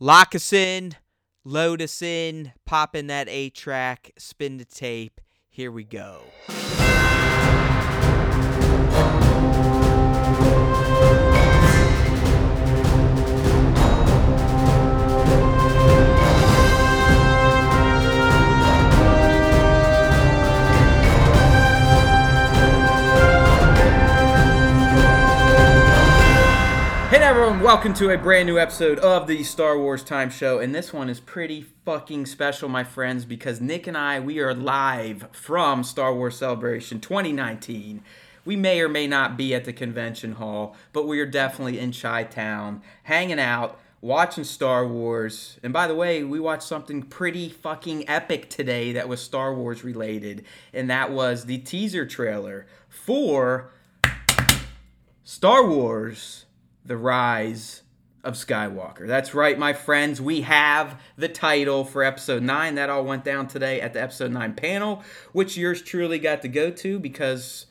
Lock us in, load us in, pop in that A track, spin the tape. Here we go. Hey everyone, welcome to a brand new episode of the Star Wars Time Show. And this one is pretty fucking special, my friends, because Nick and I, we are live from Star Wars Celebration 2019. We may or may not be at the convention hall, but we are definitely in Chi Town, hanging out, watching Star Wars. And by the way, we watched something pretty fucking epic today that was Star Wars related, and that was the teaser trailer for Star Wars The Rise of Skywalker. That's right, my friends. We have the title for episode 9. That all went down today at the episode 9 panel, which yours truly got to go to because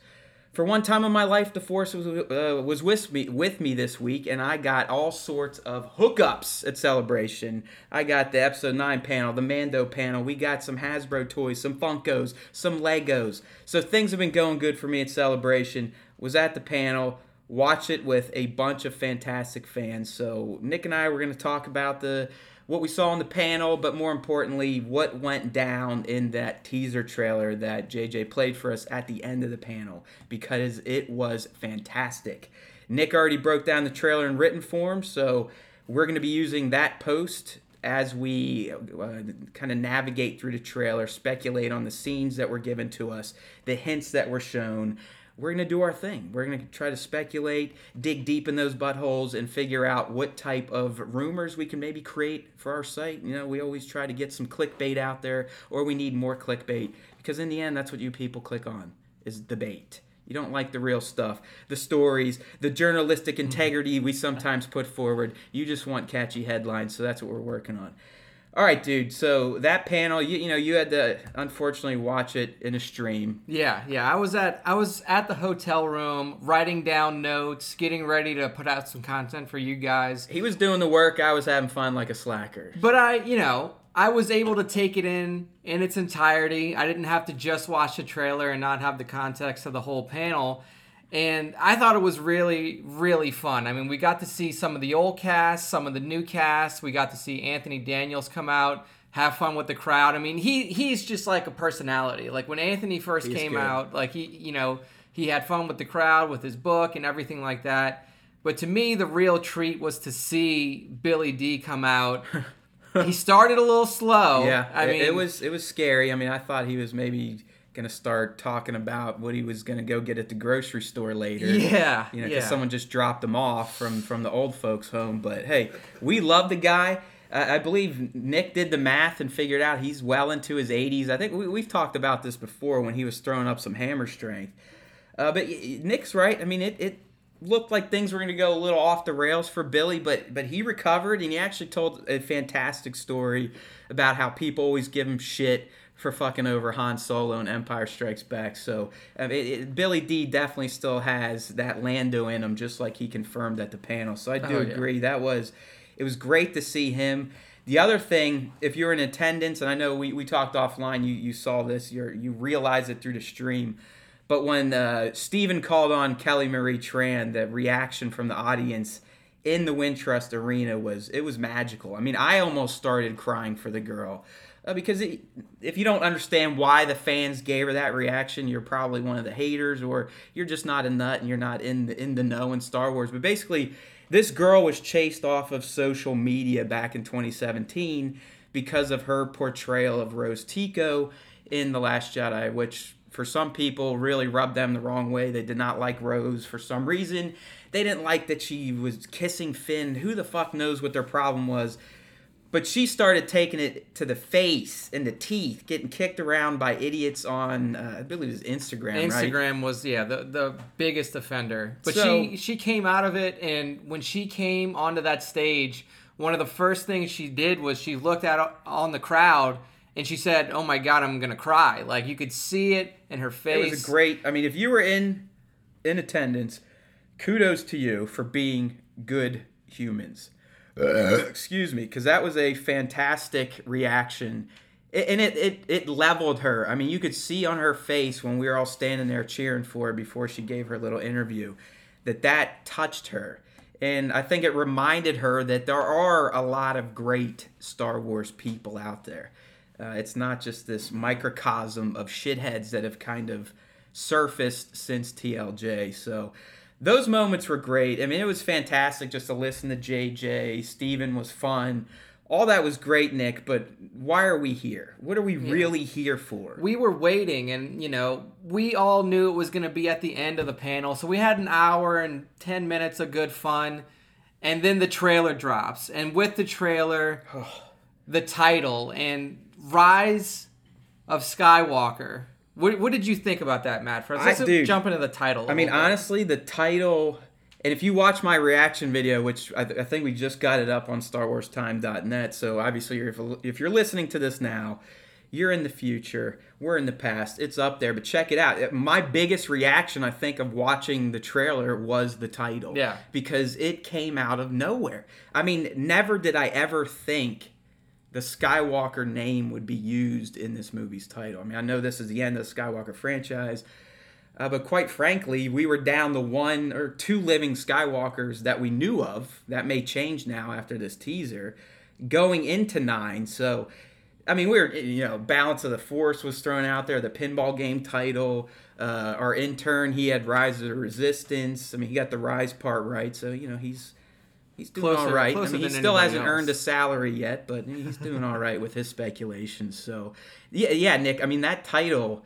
for one time in my life, the Force was, uh, was with me with me this week, and I got all sorts of hookups at Celebration. I got the Episode Nine panel, the Mando panel. We got some Hasbro toys, some Funkos, some Legos. So things have been going good for me at Celebration. Was at the panel. Watch it with a bunch of fantastic fans. So Nick and I were going to talk about the what we saw on the panel, but more importantly, what went down in that teaser trailer that JJ played for us at the end of the panel because it was fantastic. Nick already broke down the trailer in written form, so we're going to be using that post as we uh, kind of navigate through the trailer, speculate on the scenes that were given to us, the hints that were shown we're going to do our thing. We're going to try to speculate, dig deep in those buttholes, and figure out what type of rumors we can maybe create for our site. You know, we always try to get some clickbait out there, or we need more clickbait because in the end, that's what you people click on is debate. You don't like the real stuff, the stories, the journalistic mm-hmm. integrity we sometimes put forward. You just want catchy headlines, so that's what we're working on. All right, dude. So that panel, you, you know, you had to unfortunately watch it in a stream. Yeah, yeah. I was at I was at the hotel room writing down notes, getting ready to put out some content for you guys. He was doing the work. I was having fun like a slacker. But I, you know, I was able to take it in in its entirety. I didn't have to just watch the trailer and not have the context of the whole panel. And I thought it was really, really fun. I mean, we got to see some of the old cast, some of the new cast. We got to see Anthony Daniels come out, have fun with the crowd. I mean, he he's just like a personality. Like when Anthony first He's came good. out, like he, you know, he had fun with the crowd, with his book and everything like that. But to me, the real treat was to see Billy Dee come out. he started a little slow. yeah, I it, mean, it was it was scary. I mean, I thought he was maybe gonna start talking about what he was gonna go get at the grocery store later. Yeah, you know, because yeah. someone just dropped him off from from the old folks' home. But hey, we love the guy. I I believe Nick did the math and figured out he's well into his 80s. I think we, we've talked about this before when he was throwing up some hammer strength. Uh, but Nick's right. I mean, it, it looked like things were going to go a little off the rails for Billy, but but he recovered and he actually told a fantastic story about how people always give him shit for fucking over Han Solo and Empire Strikes Back. So um, it, it, Billy Dee definitely still has that Lando in him, just like he confirmed at the panel. So I do Oh, yeah. agree that was it was great to see him. The other thing, if you're in attendance, and I know we, we talked offline, you, you saw this, you you realize it through the stream. But when uh, Stephen called on Kelly Marie Tran, the reaction from the audience in the Wintrust Arena was it was magical. I mean, I almost started crying for the girl uh, because it, if you don't understand why the fans gave her that reaction, you're probably one of the haters, or you're just not a nut and you're not in the, in the know in Star Wars. But basically, this girl was chased off of social media back in 2017 because of her portrayal of Rose Tico in The Last Jedi, which for some people really rubbed them the wrong way. They did not like Rose for some reason. They didn't like that she was kissing Finn. Who the fuck knows what their problem was? But she started taking it to the face and the teeth, getting kicked around by idiots on, uh, I believe it was Instagram, right? Instagram was yeah the the biggest offender. But So- she she came out of it, and when she came onto that stage, one of the first things she did was she looked out on the crowd and she said, "Oh my God, I'm gonna cry." Like you could see it in her face. It was a great. I mean, if you were in in attendance, kudos to you for being good humans. Excuse me, because that was a fantastic reaction. And it, it, it leveled her. I mean, you could see on her face when we were all standing there cheering for her before she gave her little interview that that touched her. And I think it reminded her that there are a lot of great Star Wars people out there. Uh, it's not just this microcosm of shitheads that have kind of surfaced since TLJ. So those moments were great. I mean, it was fantastic just to listen to JJ. Stephen was fun. All that was great, Nick, but why are we here? What are we yeah. really here for? We were waiting, and, you know, we all knew it was going to be at the end of the panel. So we had an hour and 10 minutes of good fun. And then the trailer drops. And with the trailer, the title and Rise of Skywalker what, what did you think about that, Matt? Let's I, dude, jump into the title. I mean, honestly, the title, and if you watch my reaction video, which I, I think we just got it up on StarWarsTime.net, so obviously, you're, if you're listening to this now, you're in the future. We're in the past. It's up there, but check it out. My biggest reaction, I think, of watching the trailer was the title. Yeah. Because it came out of nowhere. I mean, never did I ever think the Skywalker name would be used in this movie's title. I mean, I know this is the end of the Skywalker franchise, uh, but quite frankly, we were down the one or two living Skywalkers that we knew of. That may change now after this teaser, going into nine. So, I mean, we were, you know, Balance of the Force was thrown out there, the pinball game title. Uh, our intern, he had Rise of the Resistance. I mean, he got the Rise part right, so you know he's he's doing closer, all right. I mean, he still hasn't else. earned a salary yet, but he's doing all right with his speculation. So, yeah, yeah, Nick. I mean, that title,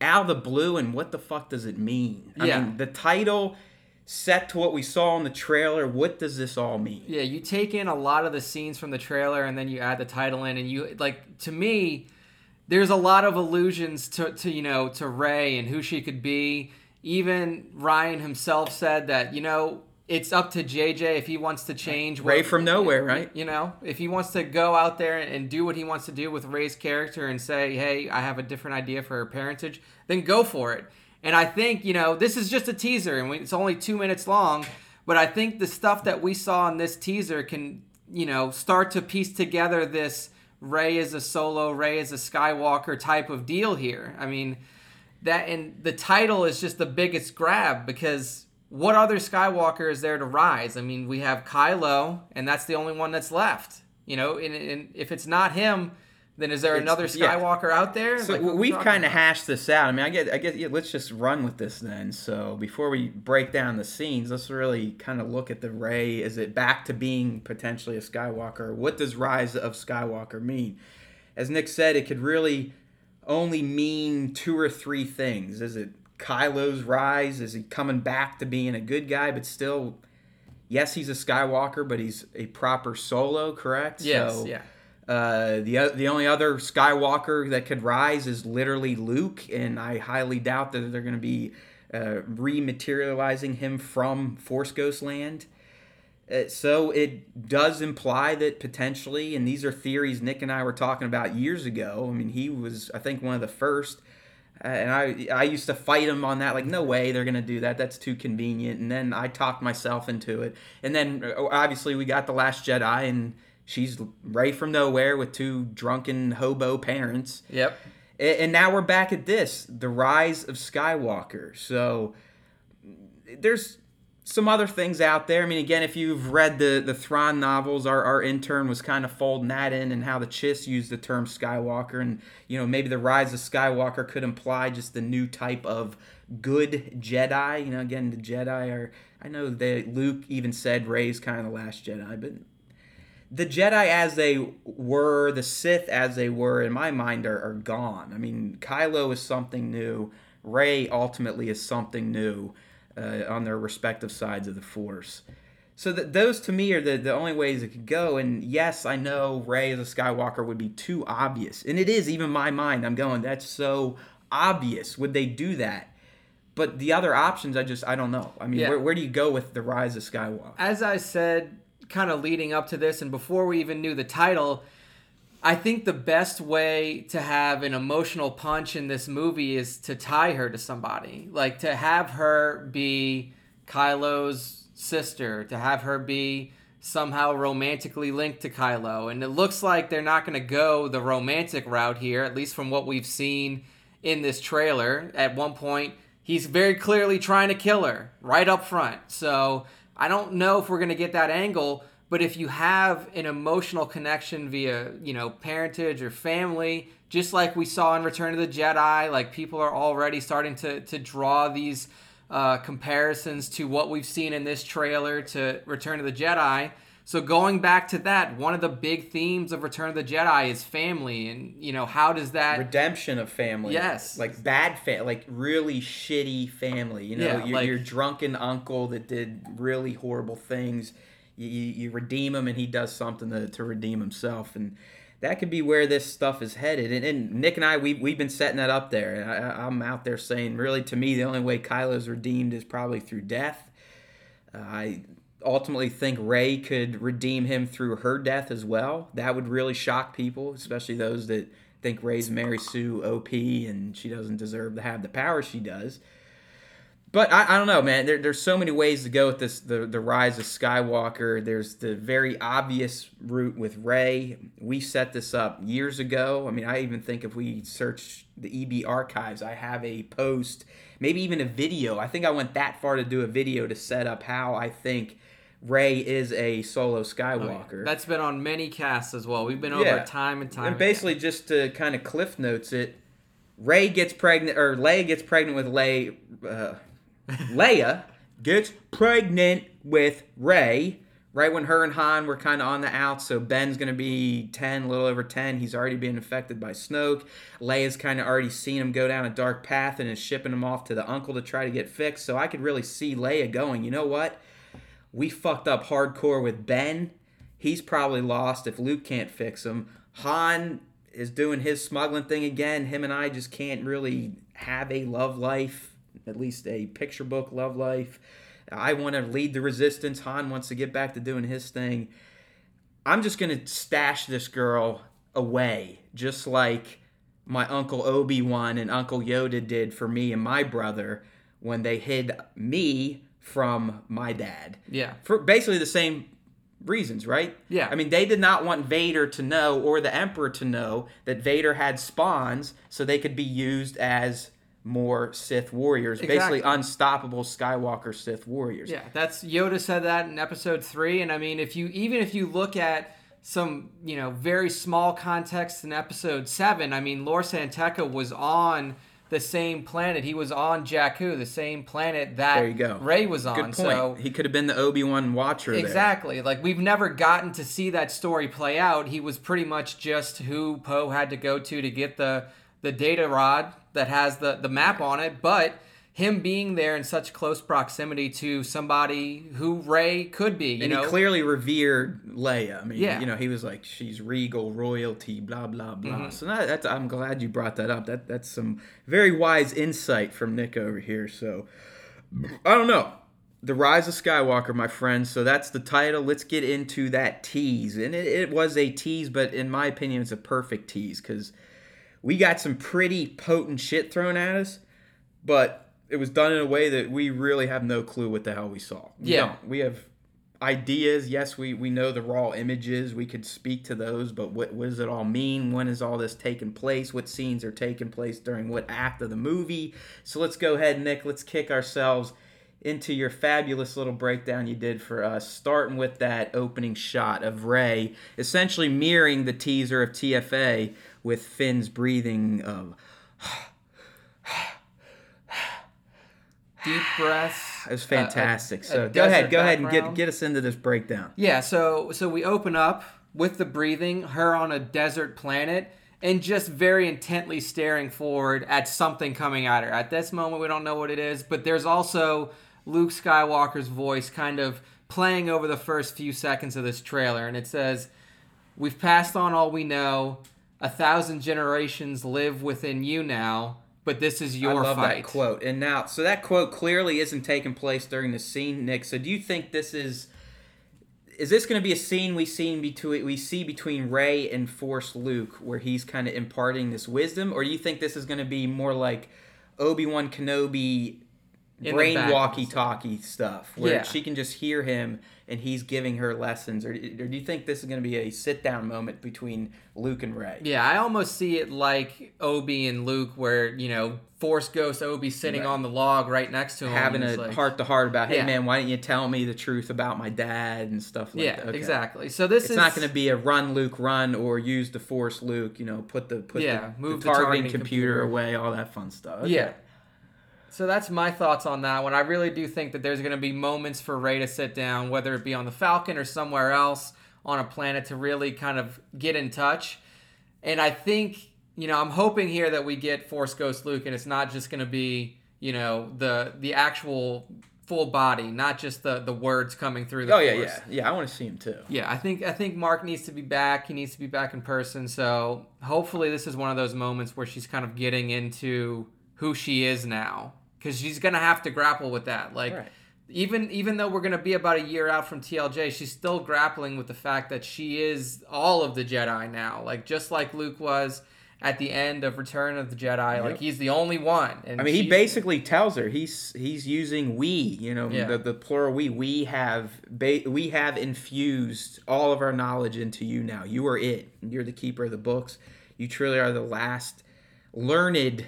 out of the blue, and what the fuck does it mean? I yeah. mean, the title set to what we saw in the trailer. What does this all mean? Yeah, you take in a lot of the scenes from the trailer, and then you add the title in, and you like to me. There's a lot of allusions to, to you know to Rey and who she could be. Even Rian himself said that you know it's up to JJ if he wants to change. What, from nowhere, right? You know, if he wants to go out there and do what he wants to do with Rey's character and say, "Hey, I have a different idea for her parentage," then go for it. And I think you know this is just a teaser, and it's only two minutes long. But I think the stuff that we saw in this teaser can you know start to piece together this Rey is a solo, Rey is a Skywalker type of deal here. I mean, that and the title is just the biggest grab because what other Skywalker is there to rise? I mean, we have Kylo, and that's the only one that's left. You know, and, and if it's not him, then is there it's, another Skywalker yeah. out there? So like, we've kind of hashed this out. I mean, I get, I get. Yeah, let's just run with this then. So before we break down the scenes, let's really kind of look at the Rey. Is it back to being potentially a Skywalker? What does Rise of Skywalker mean? As Nick said, it could really only mean two or three things. Is it Kylo's rise? Is he coming back to being a good guy, but still, yes, he's a Skywalker, but he's a proper Solo, correct? Yes, so, yeah. Uh, the the only other Skywalker that could rise is literally Luke, and I highly doubt that they're going to be uh, rematerializing him from Force Ghost Land. Uh, so it does imply that potentially, and these are theories Nick and I were talking about years ago. I mean, he was, I think, one of the first and I I used to fight them on that like no way they're gonna do that. That's too convenient. And then I talked myself into it. And then uh, obviously we got the Last Jedi and she's right from nowhere with two drunken hobo parents. Yep. And now we're back at this the rise of Skywalker. So there's some other things out there. I mean, again, if you've read the the Thrawn novels, our, our intern was kind of folding that in and how the Chiss used the term Skywalker, and you know maybe the rise of Skywalker could imply just the new type of good Jedi. You know, again, the Jedi are. I know that Luke even said Rey's kind of the last Jedi, but the Jedi as they were, the Sith as they were, in my mind, are, are gone. I mean, Kylo is something new. Rey ultimately is something new uh, on their respective sides of the force. So that those to me are the, the only ways it could go. And yes, I know Rey as a Skywalker would be too obvious. And it is, even my mind, I'm going, that's so obvious. Would they do that? But the other options, I just, I don't know. I mean, yeah. where, where do you go with the rise of Skywalker? As I said, kind of leading up to this, and before we even knew the title, I think the best way to have an emotional punch in this movie is to tie her to somebody. Like to have her be Kylo's sister, to have her be somehow romantically linked to Kylo. And it looks like they're not going to go the romantic route here, at least from what we've seen in this trailer. At one point, he's very clearly trying to kill her right up front. So I don't know if we're going to get that angle. But if you have an emotional connection via, you know, parentage or family, just like we saw in Return of the Jedi, like people are already starting to to draw these uh, comparisons to what we've seen in this trailer to Return of the Jedi. So going back to that, one of the big themes of Return of the Jedi is family, and you know how does that redemption of family? Yes, like bad family, like really shitty family. You know, Yeah, your, like- your drunken uncle that did really horrible things. You, you, redeem him, and he does something to, to redeem himself, and that could be where this stuff is headed. And, and Nick and I, we we've been setting that up there. I, I'm out there saying, really, to me, the only way Kylo's redeemed is probably through death. Uh, I ultimately think Rey could redeem him through her death as well. That would really shock people, especially those that think Rey's Mary Sue OP and she doesn't deserve to have the power she does. But I, I don't know, man. There, there's so many ways to go with this. The the rise of Skywalker. There's the very obvious route with Rey. We set this up years ago. I mean, I even think if we search the EB archives, I have a post, maybe even a video. I think I went that far to do a video to set up how I think Rey is a solo Skywalker. That's been on many casts as well. We've been over Yeah. time and time. And again. basically, just to kind of cliff notes it, Rey gets pregnant, or Leia gets pregnant with Leia. Uh, Leia gets pregnant with Rey right when her and Han were kind of on the out. So Ben's gonna be ten, a little over ten. He's already being infected by Snoke. Leia's kind of already seen him go down a dark path and is shipping him off to the uncle to try to get fixed. So I could really see Leia going. You know what? We fucked up hardcore with Ben. He's probably lost if Luke can't fix him. Han is doing his smuggling thing again. Him and I just can't really have a love life, at least a picture book love life. I want to lead the resistance. Han wants to get back to doing his thing. I'm just going to stash this girl away, just like my Uncle Obi Wan and Uncle Yoda did for me and my brother when they hid me from my dad yeah. for basically the same reasons, right? Yeah. I mean, they did not want Vader to know or the Emperor to know that Vader had spawns so they could be used as more Sith warriors, basically unstoppable Skywalker Sith warriors. Yeah, that's Yoda said that in episode three, and I mean, if you even if you look at some you know very small context in episode seven, I mean, Lor San Tekka was on the same planet. He was on Jakku, the same planet that There you go. Rey was on. Good point. So he could have been the Obi Wan Watcher. there. Exactly. Like we've never gotten to see that story play out. He was pretty much just who Poe had to go to to get the the data rod that has the the map on it, but him being there in such close proximity to somebody who Rey could be, you And know. he clearly revered Leia. I mean, Yeah. you know, he was like, "She's regal royalty," blah blah blah. Mm-hmm. So that, that's I'm glad you brought that up. That that's some very wise insight from Nick over here. So I don't know. The Rise of Skywalker, my friends. So that's the title. Let's get into that tease. And it, it was a tease, but in my opinion, it's a perfect tease because we got some pretty potent shit thrown at us, but it was done in a way that we really have no clue what the hell we saw. We Yeah. don't. We have ideas. Yes, we, we know the raw images. We could speak to those, but what, what does it all mean? When is all this taking place? What scenes are taking place during what act of the movie? So let's go ahead, Nick. Let's kick ourselves into your fabulous little breakdown you did for us, starting with that opening shot of Rey, essentially mirroring the teaser of TFA with Finn's breathing of. deep breaths. It was a- a- fantastic. a so go ahead, go ahead and get get us into this breakdown. Yeah, so so we open up with the breathing, her on a desert planet, and just very intently staring forward at something coming at her. At this moment, we don't know what it is, but there's also Luke Skywalker's voice kind of playing over the first few seconds of this trailer, and it says, "We've passed on all we know. A thousand generations live within you now." But this is your I love fight. that quote. And now, so that quote clearly isn't taking place during the scene, Nick. So do you think this is is this going to be a scene we see between we see between Rey and Force Luke, where he's kind of imparting this wisdom, or do you think this is going to be more like Obi Wan Kenobi in brain the back of walkie talkie stuff where Yeah. she can just hear him and he's giving her lessons or, or do you think this is going to be a sit down moment between luke and rey Yeah, I almost see it like Obi and Luke, where you know Force Ghost Obi sitting Right. on the log right next to him, having a heart to heart about hey Yeah. man why didn't you tell me the truth about my dad and stuff like Yeah, that Okay. exactly. So this it's is not going to be a run luke run or use the force luke you know put the put Yeah, the, move the the targeting, targeting computer, computer. away all that fun stuff Okay. Yeah. So that's my thoughts on that one. I really do think that there's going to be moments for Rey to sit down, whether it be on the Falcon or somewhere else on a planet, to really kind of get in touch. And I think, you know, I'm hoping here that we get Force Ghost Luke, and it's not just going to be, you know, the the actual full body, not just the the words coming through the oh yeah Force. yeah yeah i want to see him too Yeah, I think I think Mark needs to be back. He needs to be back in person. So hopefully, this is one of those moments where she's kind of getting into who she is now, because she's gonna have to grapple with that. Like, Right. even even though we're gonna be about a year out from TLJ, she's still grappling with the fact that she is all of the Jedi now. Like just like Luke was at the end of Return of the Jedi. Like he's the only one. And I mean, he basically tells her he's he's using we, you know, Yeah. the, the plural we. We have ba- we have infused all of our knowledge into you now. You are it. You're the keeper of the books. You truly are the last learned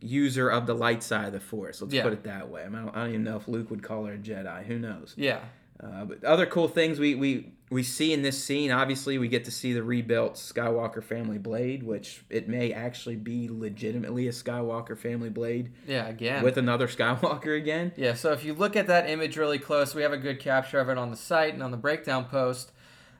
user of the light side of the Force. Let's Yeah. put it that way. I, mean, I, don't, I don't even know if Luke would call her a Jedi. Who knows? yeah. Uh, but other cool things we, we we see in this scene, obviously, we get to see the rebuilt Skywalker family blade, which it may actually be legitimately a Skywalker family blade Yeah. Again. with another Skywalker again. Yeah, so if you look at that image really close, we have a good capture of it on the site and on the breakdown post.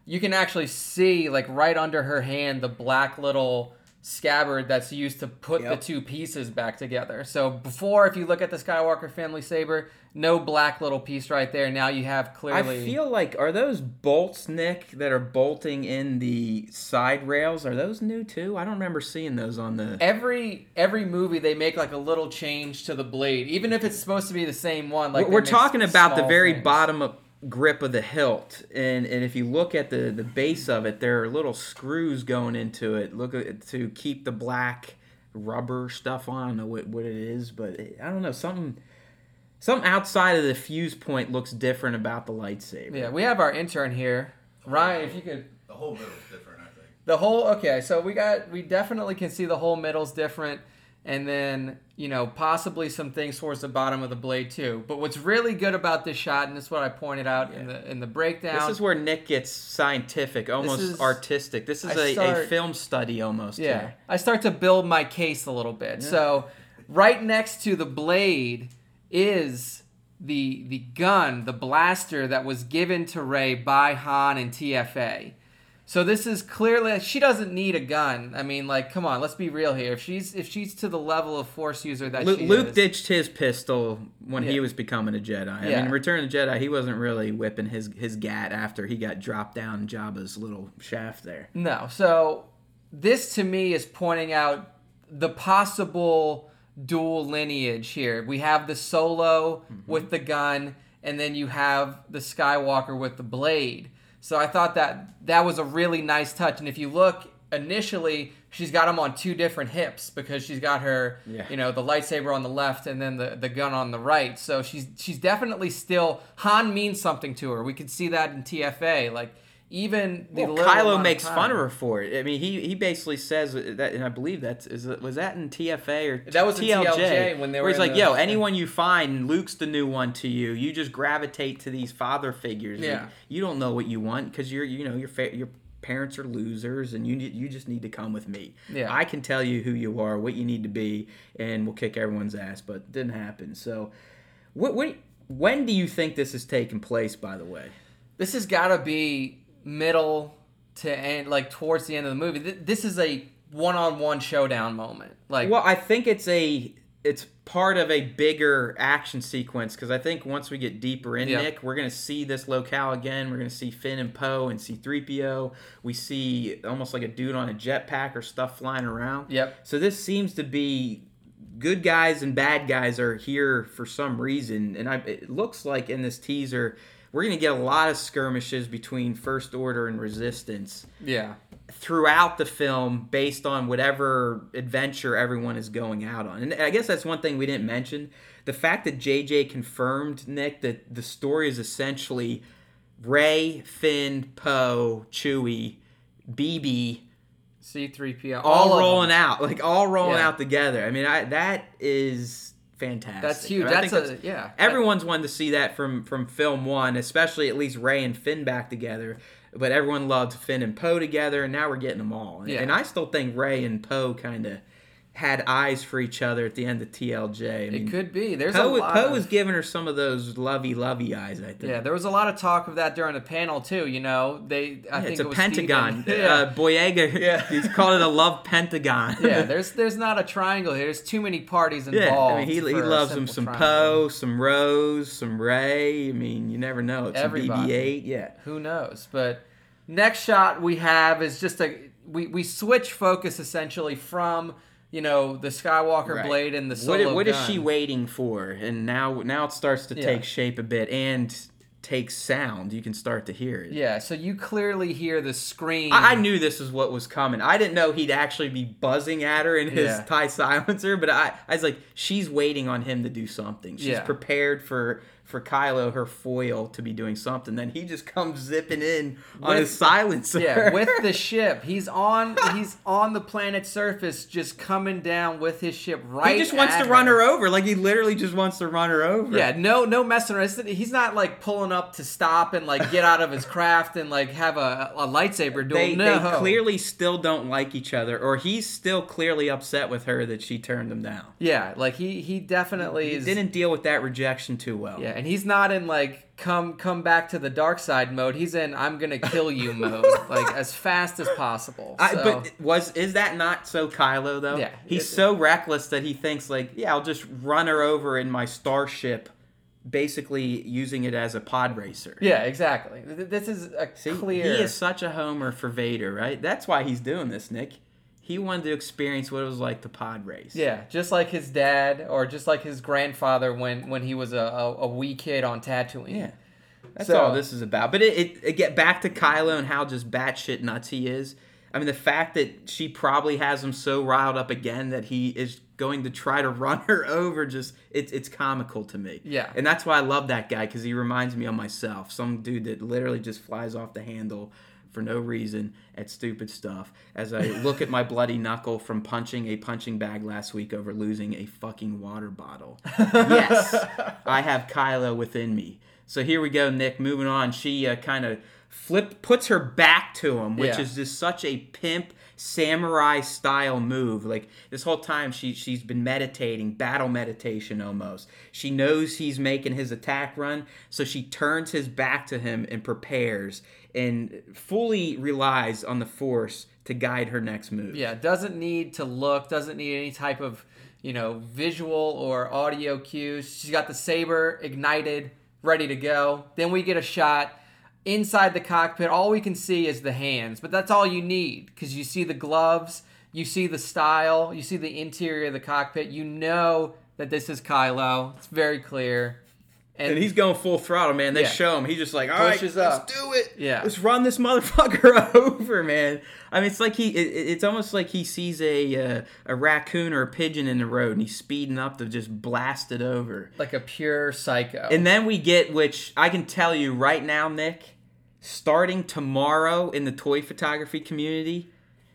You can actually see, like, right under her hand, the black little scabbard that's used to put Yep. the two pieces back together. So before, if you look at the Skywalker family saber, no black little piece right there. Now you have clearly. I feel like are those bolts, Nick, that are bolting in the side rails? Are those new too? I don't remember seeing those on the. Every every movie they make like a little change to the blade, even if it's supposed to be the same one. Like We're talking about the very things. bottom of grip of the hilt, and and if you look at the the base of it, there are little screws going into it. Look at to keep the black rubber stuff on. I don't know what, what it is, but it, I don't know something. Something outside of the fuse point looks different about the lightsaber. Yeah, we have our intern here, Ryan. If you could The whole middle is different, I think. The whole okay, so we got we definitely can see the whole middle's different, and then you know possibly some things towards the bottom of the blade too. But what's really good about this shot, and this is what I pointed out in the in the breakdown. This is where Nick gets scientific, almost is- artistic. This is a, start- film study almost. yeah, here. I start to build my case a little bit. So right next to the blade is the the gun, the blaster that was given to Rey by Han and TFA. So this is clearly she doesn't need a gun. I mean, like, come on, let's be real here. If she's if she's to the level of Force user that Lu- she Luke is, ditched his pistol when he was becoming a Jedi. I Yeah. mean, Return of the Jedi, he wasn't really whipping his his gat after he got dropped down Jabba's little shaft there. No. So this to me is pointing out the possible dual lineage here. We have the solo mm-hmm. with the gun, and then you have the Skywalker with the blade. So I thought that that was a really nice touch. And if you look initially, she's got them on two different hips because she's got her, Yeah. you know, the lightsaber on the left and then the, the gun on the right. So she's she's definitely still Han means something to her. We could see that in TFA. Like even the Well, Kylo makes time- fun of her for it. I mean, he he basically says that, and I believe that's is it, was that in TFA or That was in TLJ when they where were he's like, the- "Yo, anyone you find, Luke's the new one to you. You just gravitate to these father figures. Yeah. You don't know what you want because you're you know your fa- your parents are losers, and you need, you just need to come with me. Yeah. I can tell you who you are, what you need to be, and we'll kick everyone's ass. But it didn't happen. So, what what when do you think this is taking place? By the way. This has got to be middle to end, like towards the end of the movie. Th- This is a one-on-one showdown moment. Like, Well, I think it's a it's part of a bigger action sequence because I think once we get deeper in Yeah. Nick, we're gonna see this locale again. We're gonna see Finn and Poe and C3PO. We see almost like a dude on a jetpack or stuff flying around. Yep. So this seems to be good guys and bad guys are here for some reason, and I, it looks like in this teaser we're gonna get a lot of skirmishes between First Order and Resistance Yeah. throughout the film based on whatever adventure everyone is going out on. And I guess that's one thing we didn't mention. The fact that JJ confirmed, Nick, that the story is essentially Rey, Finn, Poe, Chewie, BB, C3PO. all, of rolling out, like all rolling Yeah. out together. I mean, I, that is fantastic. That's huge. I mean, I That's a yeah. Everyone's wanted to see that from from film one, especially at least Rey and Finn back together. But everyone loved Finn and Poe together, and now we're getting them all. Yeah. And I still think Rey and Poe kind of had eyes for each other at the end of TLJ. I mean, It could be. There's a Poe, lot. Poe of- was giving her some of those lovey lovey eyes. I think. yeah, there was a lot of talk of that during the panel too. You know, they. I Yeah, think it's a it was pentagon. Yeah. Uh, Boyega, Yeah. he's called it a love pentagon. yeah, there's there's not a triangle here. There's too many parties Yeah, involved. I mean, he, he loves him some triangle. Poe, some Rose, some Rey. I mean, you never know. It's Everybody. a BB-8. Yeah. Who knows? But next shot we have is just a we we switch focus essentially from you know the Skywalker Right. blade and the What, solo what is gun. she waiting for? And now, now it starts to Yeah. take shape a bit and takes sound. You can start to hear it. Yeah, so you clearly hear the scream. I, I knew this is what was coming. I didn't know he'd actually be buzzing at her in his Yeah. tie silencer, but I, I was like, she's waiting on him to do something. She's Yeah. prepared for for Kylo, her foil, to be doing something. Then he just comes zipping in on With- his silencer. Yeah, with the ship, he's on he's on the planet's surface, just coming down with his ship right. he just wants to run her over. Like he literally just wants to run her over. Yeah, no, no messing around. He's not like pulling up to stop and like get out of his craft and like have a, a lightsaber duel. They, no, they clearly still don't like each other, or he's still clearly upset with her that she turned him down. Yeah, like he he definitely He is. didn't deal with that rejection too well. Yeah, and he's not in like come come back to the dark side mode. He's in I'm gonna kill you mode, like as fast as possible. I, but was is that not so Kylo though? Yeah, he's it- so reckless that he thinks like, yeah, I'll just run her over in my starship, basically using it as a pod racer. yeah, exactly. This is a See, clear. he is such a homer for Vader, right? That's why he's doing this, Nick. He wanted to experience what it was like to pod race. Yeah, just like his dad, or just like his grandfather when when he was a, a, a wee kid on Tatooine. Yeah. That's So- all this is about. But it, it, it get back to Kylo and how just batshit nuts he is. I mean, the fact that she probably has him so riled up again that he is going to try to run her over just it's it's comical to me. Yeah. And that's why I love that guy because he reminds me of myself. Some dude that literally just flies off the handle for no reason at stupid stuff. As I look at my bloody knuckle from punching a punching bag last week over losing a fucking water bottle. yes, I have Kylo within me. So here we go, Nick. Moving on, she uh, kind of flip puts her back to him, which Yeah. is just such a pimp samurai style move. Like this whole time, she she's been meditating, battle meditation almost. She knows he's making his attack run, so she turns his back to him and prepares and fully relies on the force to guide her next move. Yeah, doesn't need to look, doesn't need any type of, you know, visual or audio cues. She's got the saber ignited, ready to go. Then we get a shot inside the cockpit. All we can see is the hands, but that's all you need because you see the gloves, you see the style, you see the interior of the cockpit. You know that this is Kylo. It's very clear. And he's going full throttle, man. They Yeah. show him. He's just like, all right, let's up. do it. Yeah. let's run this motherfucker over, man. I mean, it's like he. It, it's almost like he sees a uh, a raccoon or a pigeon in the road, and he's speeding up to just blast it over. like a pure psycho. And then we get, which I can tell you right now, Nick, starting tomorrow in the toy photography community,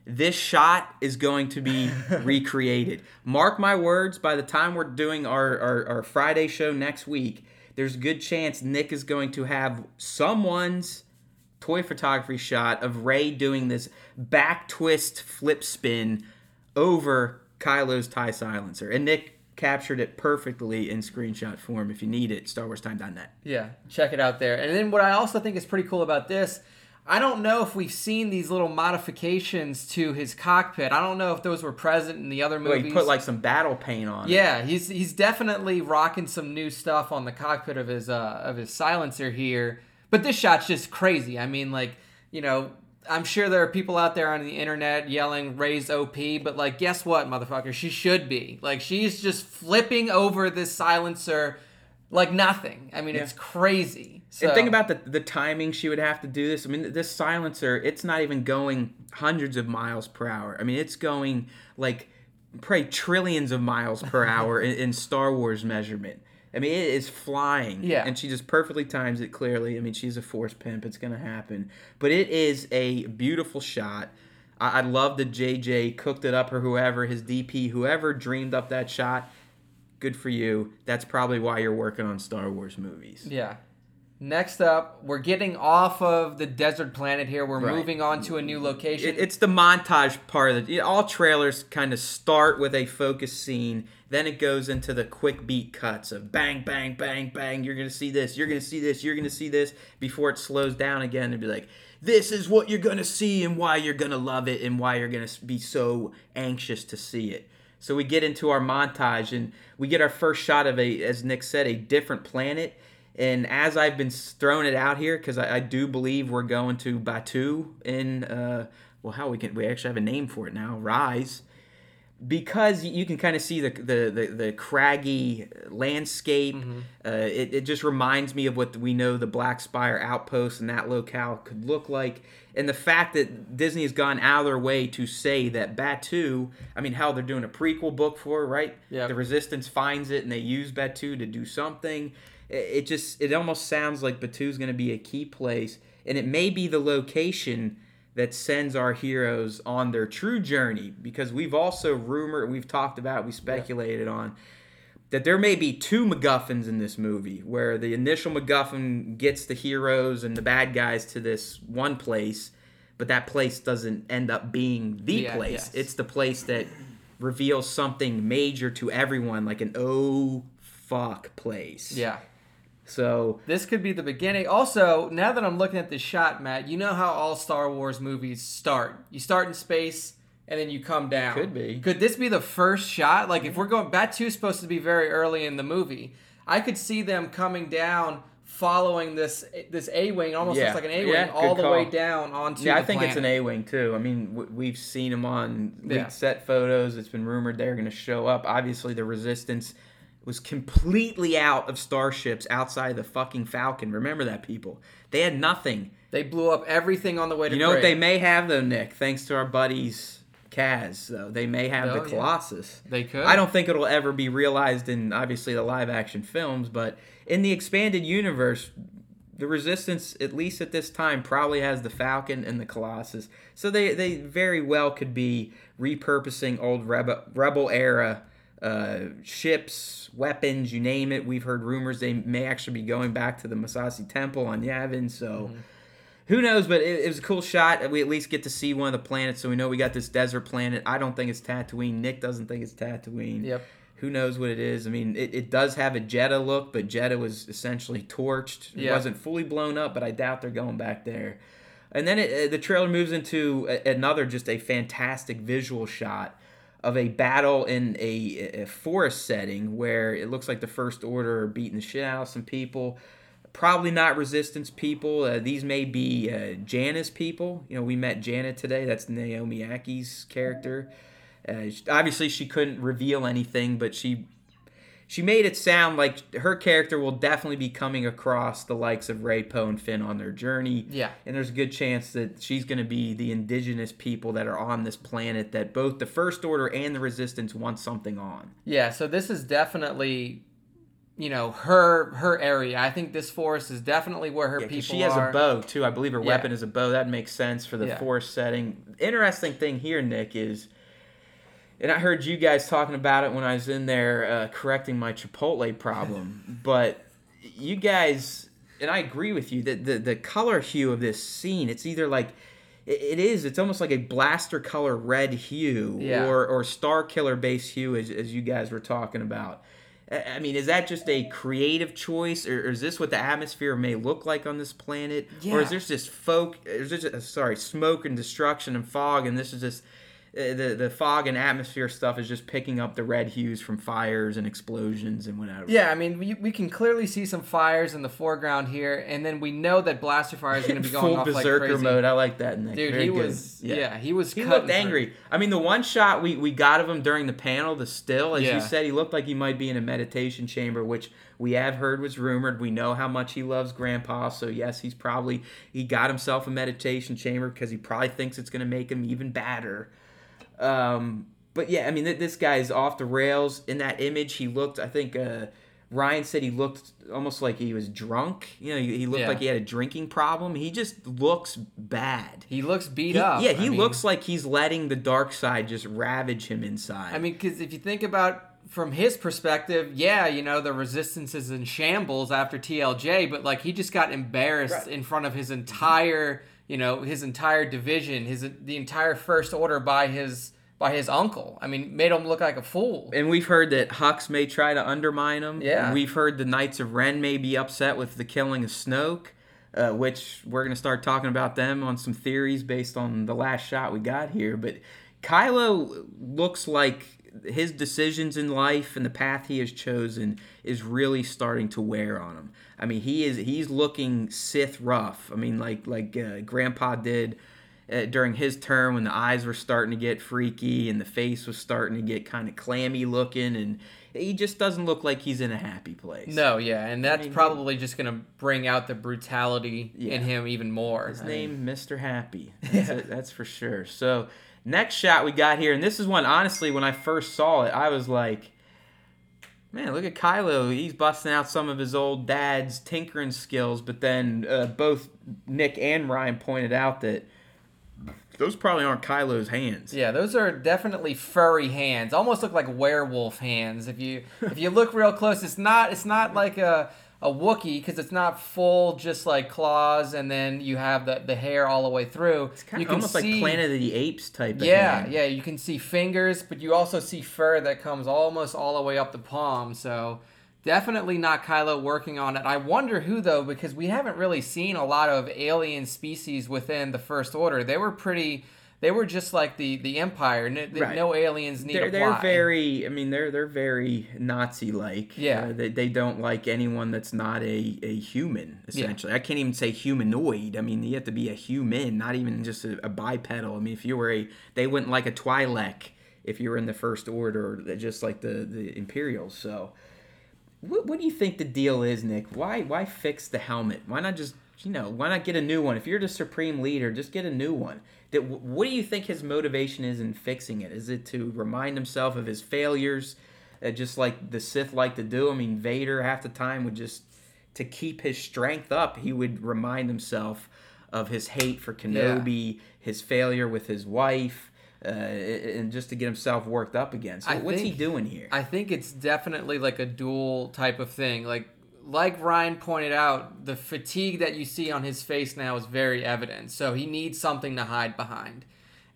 this shot is going to be recreated. Mark my words, by the time we're doing our, our, our Friday show next week, there's a good chance Nick is going to have someone's toy photography shot of Rey doing this back twist flip spin over Kylo's tie silencer. And Nick captured it perfectly in screenshot form. If you need it, StarWarsTime.net. Yeah, check it out there. And then what I also think is pretty cool about this, I don't know if we've seen these little modifications to his cockpit. I don't know if those were present in the other Well, movies. he put like some battle paint on. it. yeah, he's he's definitely rocking some new stuff on the cockpit of his uh, of his silencer here. But this shot's just crazy. I mean, like you know, I'm sure there are people out there on the internet yelling "Rey's OP," but like, guess what, motherfucker? She should be like she's just flipping over this silencer like nothing. I mean, it's crazy. So, and think about the the timing she would have to do this. I mean, this silencer, it's not even going hundreds of miles per hour. I mean, it's going like probably trillions of miles per hour in, in Star Wars measurement. I mean, it is flying. Yeah. And she just perfectly times it clearly. I mean, she's a force pimp. It's going to happen. But it is a beautiful shot. I, I love that JJ cooked it up or whoever, his DP, whoever dreamed up that shot. Good for you. That's probably why you're working on Star Wars movies. Yeah. Next up, we're getting off of the desert planet here. We're Right. moving on to a new location. It, it's the montage part of it. All trailers kind of start with a focus scene, then it goes into the quick beat cuts of bang, bang, bang, bang. You're gonna see this. You're gonna see this. You're gonna see this before it slows down again and be like, "This is what you're gonna see and why you're gonna love it and why you're gonna be so anxious to see it." So we get into our montage and we get our first shot of a, as Nick said, a different planet. And as I've been throwing it out here, because I, I do believe we're going to Batuu in, uh, well, how we can we actually have a name for it now, Rise, because you can kind of see the the the, the craggy landscape. Uh, it, it just reminds me of what we know the Black Spire outpost and that locale could look like. And the fact that Disney has gone out of their way to say that Batuu, I mean, hell, they're doing a prequel book for it, right? Yep. The Resistance finds it and they use Batuu to do something. It, just, it almost sounds like Batuu's going to be a key place. And it may be the location that sends our heroes on their true journey because we've also rumored, we've talked about, we speculated on that there may be two MacGuffins in this movie, where the initial MacGuffin gets the heroes and the bad guys to this one place, but that place doesn't end up being the Yeah, place. yes. It's the place that reveals something major to everyone, like an oh fuck place. yeah. So This could be the beginning. Also, now that I'm looking at this shot, Matt, you know how all Star Wars movies start. You start in space and then you come down. Could be. Could this be the first shot? Like if we're going Batuu's supposed to be very early in the movie. I could see them coming down following this this A wing, almost Yeah. looks like an A wing, Yeah, all the way down onto yeah, I think it's an. A wing too. I mean, w- we've seen them on leaked Yeah. set photos. It's been rumored they're going to show up. Obviously, the Resistance was completely out of starships outside the fucking Falcon. Remember that, people? They had nothing. They blew up everything on the way to You know what they may have though, Nick? Thanks to our buddies Kaz, though they may have Oh, the yeah. Colossus. They could. I don't think it'll ever be realized in obviously the live action films, but in the expanded universe, the Resistance, at least at this time, probably has the Falcon and the Colossus. So they, they very well could be repurposing old Rebel, Rebel era uh, ships, weapons, you name it. We've heard rumors they may actually be going back to the Massassi Temple on Yavin. So who knows? But it, it was a cool shot. We at least get to see one of the planets, so we know we got this desert planet. I don't think it's Tatooine. Nick doesn't think it's Tatooine. Yep. Who knows what it is? I mean, it, it does have a Jedha look, but Jedha was essentially torched. It Yeah. wasn't fully blown up, but I doubt they're going back there. And then it, uh, the trailer moves into another just a fantastic visual shot of a battle in a, a forest setting where it looks like the First Order are beating the shit out of some people. Probably not Resistance people. Uh, these may be uh, Jannah's people. You know, we met Jannah today. That's Naomi Ackie's character. Uh, obviously, she couldn't reveal anything, but she she made it sound like her character will definitely be coming across the likes of Rey Poe and Finn on their journey. Yeah. And there's a good chance that she's going to be the indigenous people that are on this planet that both the First Order and the Resistance want something on. Yeah, so this is definitely, you know, her her area. I think this forest is definitely where her Yeah, people she has are. a bow too. I believe her Yeah. weapon is a bow. That makes sense for the Yeah. forest setting. Interesting thing here, Nick, is, and I heard you guys talking about it when I was in there uh, correcting my Chipotle problem. but you guys, and I agree with you that the the color hue of this scene, it's either like. it- It is. It's almost like a blaster color red hue, Yeah. or or star killer base hue, as, as you guys were talking about. I mean, is that just a creative choice, or, or is this what the atmosphere may look like on this planet, or is this just folk? Is this just, sorry, smoke and destruction and fog, and this is just Uh, the the fog and atmosphere stuff is just picking up the red hues from fires and explosions and whatever. Yeah, I mean, we, we can clearly see some fires in the foreground here, and then we know that blaster fire is going to be going Full off like berserker crazy. mode. I like that, Nick. Dude, Very he good. was yeah. he was He looked angry. I mean, the one shot we, we got of him during the panel, the still, as Yeah. you said, he looked like he might be in a meditation chamber, which we have heard was rumored. We know how much he loves Grandpa, so yes, he's probably he got himself a meditation chamber because he probably thinks it's going to make him even badder. Um, but yeah, I mean, th- this guy's off the rails. In that image, he looked. I think uh, Ryan said he looked almost like he was drunk. You know, he, he looked Yeah. like he had a drinking problem. He just looks bad. He looks beat He- up. yeah, he I mean- looks like he's letting the dark side just ravage him inside. I mean, because if you think about from his perspective, yeah, you know, the resistance is in shambles after TLJ, but like he just got embarrassed Right. in front of his entire, you know, his entire division, his the entire first order by his by his uncle. I mean, made him look like a fool. and we've heard that Hux may try to undermine him. Yeah. We've heard the Knights of Ren may be upset with the killing of Snoke, uh, which we're going to start talking about them on some theories based on the last shot we got here. But Kylo looks like his decisions in life and the path he has chosen is really starting to wear on him. I mean, he is he's looking Sith rough. I mean, like like uh, Grandpa did uh, during his term when the eyes were starting to get freaky and the face was starting to get kind of clammy looking and he just doesn't look like he's in a happy place. No, yeah, and that's mean, probably just gonna bring out the brutality Yeah. in him even more. His I mean, name, Mr. Happy. That's, it, that's for sure. So, next shot we got here, and this is one, honestly, when I first saw it, I was like, man, look at Kylo. He's busting out some of his old dad's tinkering skills, but then uh, both Nick and Ryan pointed out that those probably aren't Kylo's hands. Yeah, those are definitely furry hands. Almost look like werewolf hands. If you if you look real close, it's not it's not like a a Wookiee because it's not full just like claws and then you have the, the hair all the way through. It's kind you of almost like Planet of the Apes type Yeah, yeah, you can see fingers, but you also see fur that comes almost all the way up the palm. So definitely not Kylo working on it. I wonder who though, because we haven't really seen a lot of alien species within the First Order. They were pretty. They were just like the the Empire. No, Right. no aliens need They're, they're very, I mean, they're they're very Nazi-like. Yeah. Uh, they, they don't like anyone that's not a, a human, essentially. I can't even say humanoid. I mean, you have to be a human, not even just a, a bipedal. I mean, if you were a, they wouldn't like a Twi'lek if you were in the First Order, just like the, the Imperials. So, what, what do you think the deal is, Nick? Why why fix the helmet? Why not just you know why not get a new one? If you're the supreme leader, just get a new one. That what do you think his motivation is in fixing it? Is it to remind himself of his failures, uh, just like the Sith like to do? I mean, Vader half the time would just to keep his strength up, he would remind himself of his hate for Kenobi, his failure with his wife. Uh, and just to get himself worked up again. So I what's he doing here? I think it's definitely like a dual type of thing. Like like Ryan pointed out, the fatigue that you see on his face now is very evident. So he needs something to hide behind.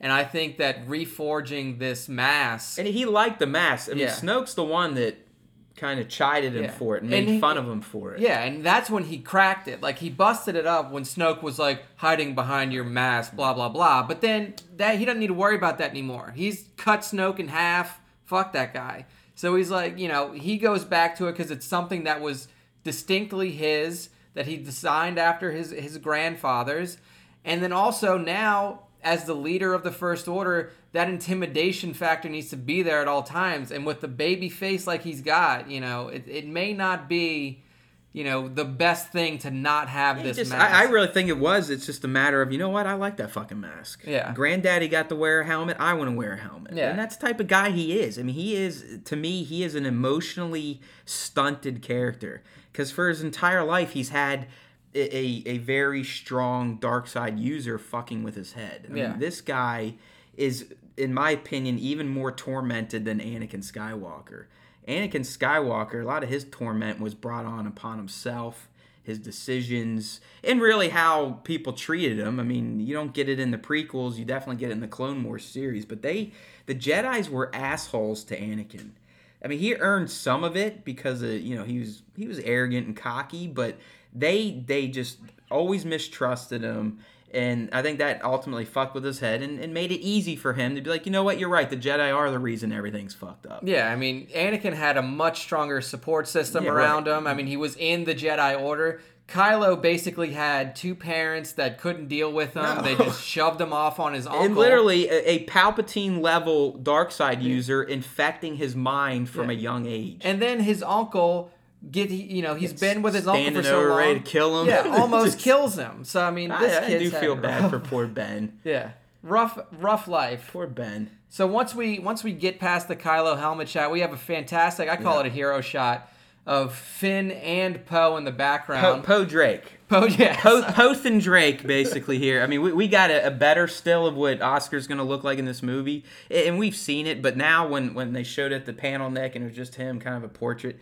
And I think that reforging this mask And he liked the mask. I mean, Yeah. Snoke's the one that kind of chided him Yeah. for it and And made he- fun of him for it. Yeah, and that's when he cracked it. Like he busted it up when Snoke was like hiding behind your mask, blah blah blah. But then that he doesn't need to worry about that anymore. He's cut Snoke in half. Fuck that guy. So he's like, you know, he goes back to it because it's something that was distinctly his that he designed after his his grandfather's, and then also now as the leader of the First Order, that intimidation factor needs to be there at all times. And with the baby face like he's got, you know, it, it may not be, you know, the best thing to not have He this just- mask. I, I really think it was. It's just a matter of you know what? I like that fucking mask. Yeah. Granddaddy got to wear a helmet. I want to wear a helmet. Yeah. And that's the type of guy he is. I mean, he is to me. He is an emotionally stunted character because for his entire life he's had. A, a, a very strong dark side user fucking with his head. I Yeah. mean, this guy is, in my opinion, even more tormented than Anakin Skywalker. Anakin Skywalker, a lot of his torment was brought on upon himself, his decisions, and really how people treated him. I mean, you don't get it in the prequels, you definitely get it in the Clone Wars series, but they, the Jedi's were assholes to Anakin. I mean, he earned some of it because of, you know he was he was arrogant and cocky, but they they just always mistrusted him, and I think that ultimately fucked with his head and, and made it easy for him to be like, you know what, you're right, the Jedi are the reason everything's fucked up. Yeah, I mean, Anakin had a much stronger support system Yeah, around right. him. I mean, he was in the Jedi Order. Kylo basically had two parents that couldn't deal with him. No. They just shoved him off on his uncle. And literally a, a Palpatine level dark side user infecting his mind from Yeah. a young age. And then his uncle get you know he's been with his uncle for so over, long. ready to kill him. Yeah, almost Just- kills him. So I mean, this I, I do feel it bad for poor Ben. Yeah, rough, rough life. Poor Ben. So once we once we get past the Kylo helmet shot, we have a fantastic. I call Yeah. it a hero shot of Finn and Poe in the Poe background. po Drake. Poe, yeah. Poe, Poth and Drake basically here. I mean, we, we got a, a better still of what Oscar's going to look like in this movie, and we've seen it. But now, when when they showed it the panel neck and it was just him, kind of a portrait,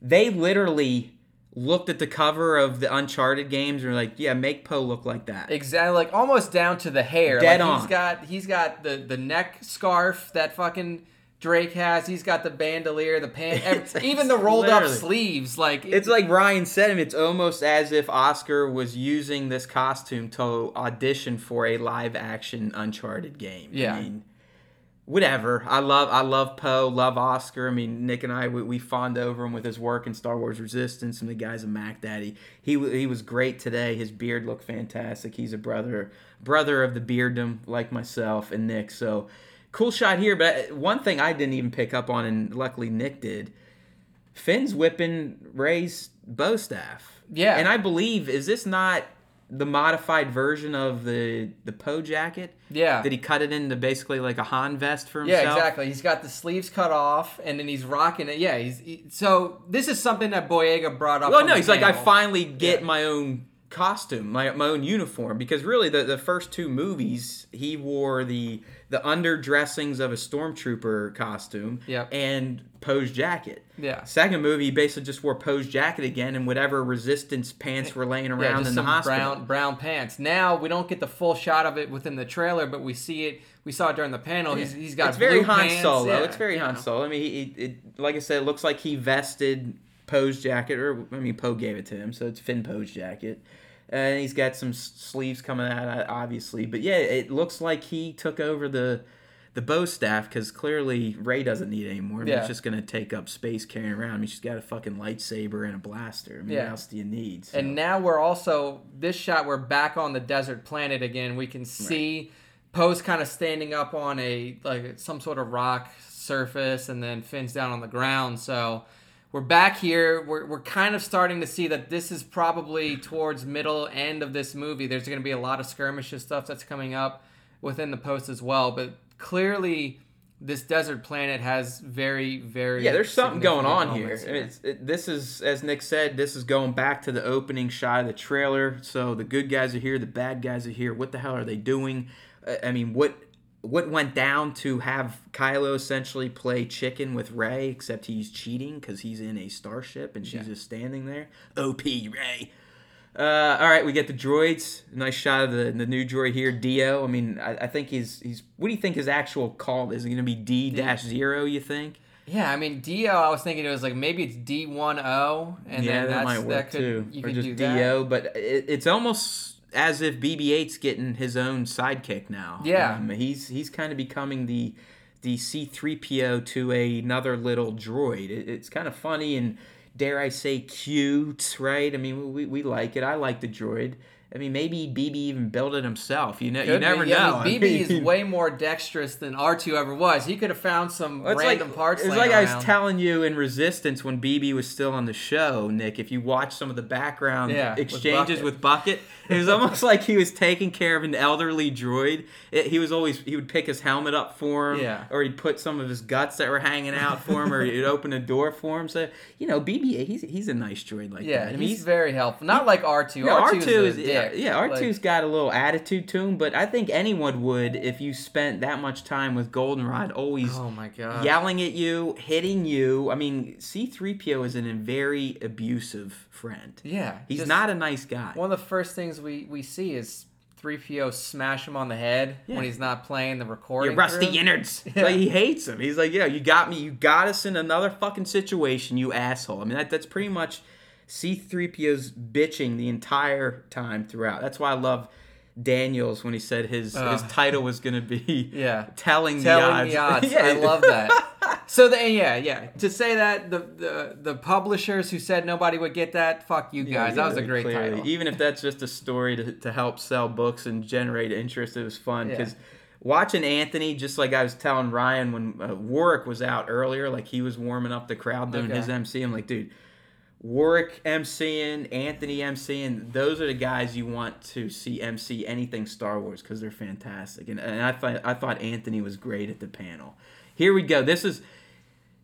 they literally looked at the cover of the Uncharted games and were like, "Yeah, make Poe look like that." Exactly, like almost down to the hair. Dead like on. He's got he's got the the neck scarf that fucking Drake has. He's got the bandolier, the pants, even the rolled up sleeves. Like It's like Ryan said, him, it's almost as if Oscar was using this costume to audition for a live action Uncharted game. Yeah. I mean, whatever. I love I love Poe, love Oscar. I mean, Nick and I we, we fawned over him with his work in Star Wars Resistance, and the guy's a Mac Daddy. He he was great today. His beard looked fantastic. He's a brother brother of the bearddom like myself and Nick. So cool shot here. But one thing I didn't even pick up on, and luckily Nick did. Finn's whipping Rey's bow staff. Yeah. And I believe is this not the modified version of the the Poe jacket? Yeah. Did he cut it into basically like a Han vest for himself? Yeah, exactly. He's got the sleeves cut off, and then he's rocking it. Yeah, he's he, so. This is something that Boyega brought up. Well, on no, he's like, I finally get Yeah. my own costume, my, my own uniform, because really the, the first two movies he wore the the underdressings of a stormtrooper costume Yep. and Poe's jacket. Yeah. Second movie, he basically just wore Poe's jacket again and whatever resistance pants were laying Yeah, around just in the hospital. brown brown pants. Now we don't get the full shot of it within the trailer, but we see it. We saw it during the panel. He's, he's got it's very Han pants. Solo. Yeah, it's very Han. Solo. I mean, he, he, it, like I said, it looks like he vested Poe's jacket, or I mean, Poe gave it to him, so it's Finn Poe's jacket. And he's got some sleeves coming out, uh, obviously. But yeah, it looks like he took over the the bow staff because clearly Rey doesn't need it anymore. I mean, Yeah. It's just gonna take up space carrying around. I mean, she's got a fucking lightsaber and a blaster. I mean, Yeah. what else do you need? So- And now we're also this shot. We're back on the desert planet again. We can see Poe's kind of standing up on a like some sort of rock surface, and then Finn's down on the ground. So we're back here. We're we're kind of starting to see that this is probably towards middle end of this movie. There's going to be a lot of skirmishes stuff that's coming up within the post as well. But clearly. This desert planet has very, very yeah, there's something going on here. It's, it, this is, as Nick said, this is going back to the opening shot of the trailer. So the good guys are here, the bad guys are here. What the hell are they doing? I mean, what what went down to have Kylo essentially play chicken with Rey, except he's cheating because he's in a starship and she's Yeah. just standing there. Op Rey. Uh, all right, we get the droids. Nice shot of the, the new droid here, D-O. I mean, I, I think he's he's. What do you think his actual call is? It going to be D dash zero? You think? Yeah, I mean D-O. I was thinking it was like maybe it's D one O, and yeah, then that might work that could, too. You or could just do that. D-O, but it, it's almost as if BB-8's getting his own sidekick now. Yeah. um, he's he's kind of becoming the the C-3PO to another little droid. It, it's kind of funny and dare I say cute, right? I mean, we, we like it. I like the droid. I mean, maybe BB even built it himself. You know, you be. never Yeah, know. I mean, BB is way more dexterous than R two ever was. He could have found some Well, random like, parts. It's like I was telling you in Resistance when BB was still on the show, Nick. If you watch some of the background Yeah, with exchanges Bucket. with Bucket, it was almost like he was taking care of an elderly droid. It, he was always he would pick his helmet up for him, Yeah. or he'd put some of his guts that were hanging out for him, or he'd open a door for him. So you know, BB, he's he's a nice droid like Yeah, that. I mean, he's, very helpful. Not like R two. R R2 is is, a yeah, dick. yeah Like, R2's got a little attitude to him, but I think anyone would if you spent that much time with Goldenrod always oh my god. yelling at you, hitting you. I mean, C3PO is an, a very abusive friend. Yeah, He's just- not a nice guy. One of the first things we we see is. 3PO smash him on the head Yeah. when he's not playing the recording. you rusty through. innards. Yeah. Like he hates him. He's like, yeah, you got me. You got us in another fucking situation, you asshole. I mean, that, that's pretty much C3PO's bitching the entire time throughout. That's why I love Daniels when he said his his title was going to be Yeah. telling, telling the odds. the odds. I love that. So then, yeah, yeah. To say that the, the the publishers who said nobody would get that, fuck you Yeah, guys. that was a great clearly. title. Even if that's just a story to, to help sell books and generate interest, it was fun Yeah. because watching Anthony, just like I was telling Ryan when uh, Warwick was out earlier, like he was warming up the crowd doing Okay. his MC. I'm like, dude, Warwick MCing, Anthony MCing, those are the guys you want to see MC anything Star Wars because they're fantastic. And, and I thought I thought Anthony was great at the panel. Here we go. This is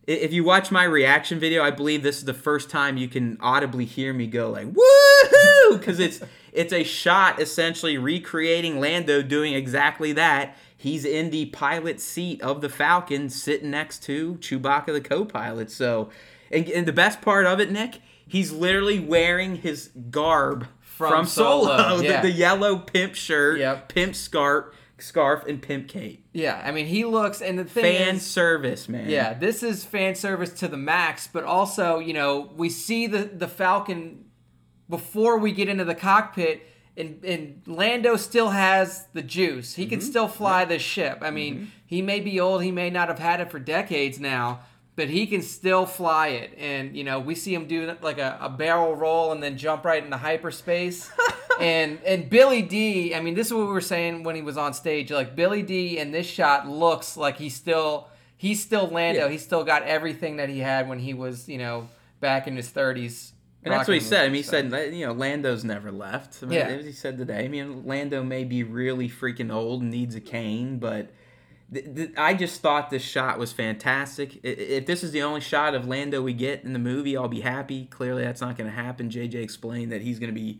if you watch my reaction video, I believe this is the first time you can audibly hear me go like woohoo because it's it's a shot essentially recreating Lando doing exactly that. He's in the pilot seat of the Falcon, sitting next to Chewbacca, the co-pilot. So, and, and the best part of it, Nick, he's literally wearing his garb from, From Solo, Solo, the- yeah. the, yellow pimp shirt, Yep. pimp scarf, scarf, and pimp cape. Yeah, I mean he looks and the thing Fan is, service, man. Yeah, this is fan service to the max, but also, you know, we see the the Falcon before we get into the cockpit and, and Lando still has the juice. He Mm-hmm. can still fly this ship. I mean, he may be old, he may not have had it for decades now, but he can still fly it. And, you know, we see him do like a, a barrel roll and then jump right into hyperspace. and and Billy Dee, I mean, this is what we were saying when he was on stage. Like Billy Dee in this shot looks like he's still he's still Lando. Yeah. He's still got everything that he had when he was, you know, back in his thirties. And that's what he said. I mean, he said, you know, Lando's never left. I mean, Yeah. as he said today. I mean, Lando may be really freaking old and needs a cane, but th- th- I just thought this shot was fantastic. If this is the only shot of Lando we get in the movie, I'll be happy. Clearly, that's not going to happen. JJ explained that he's going to be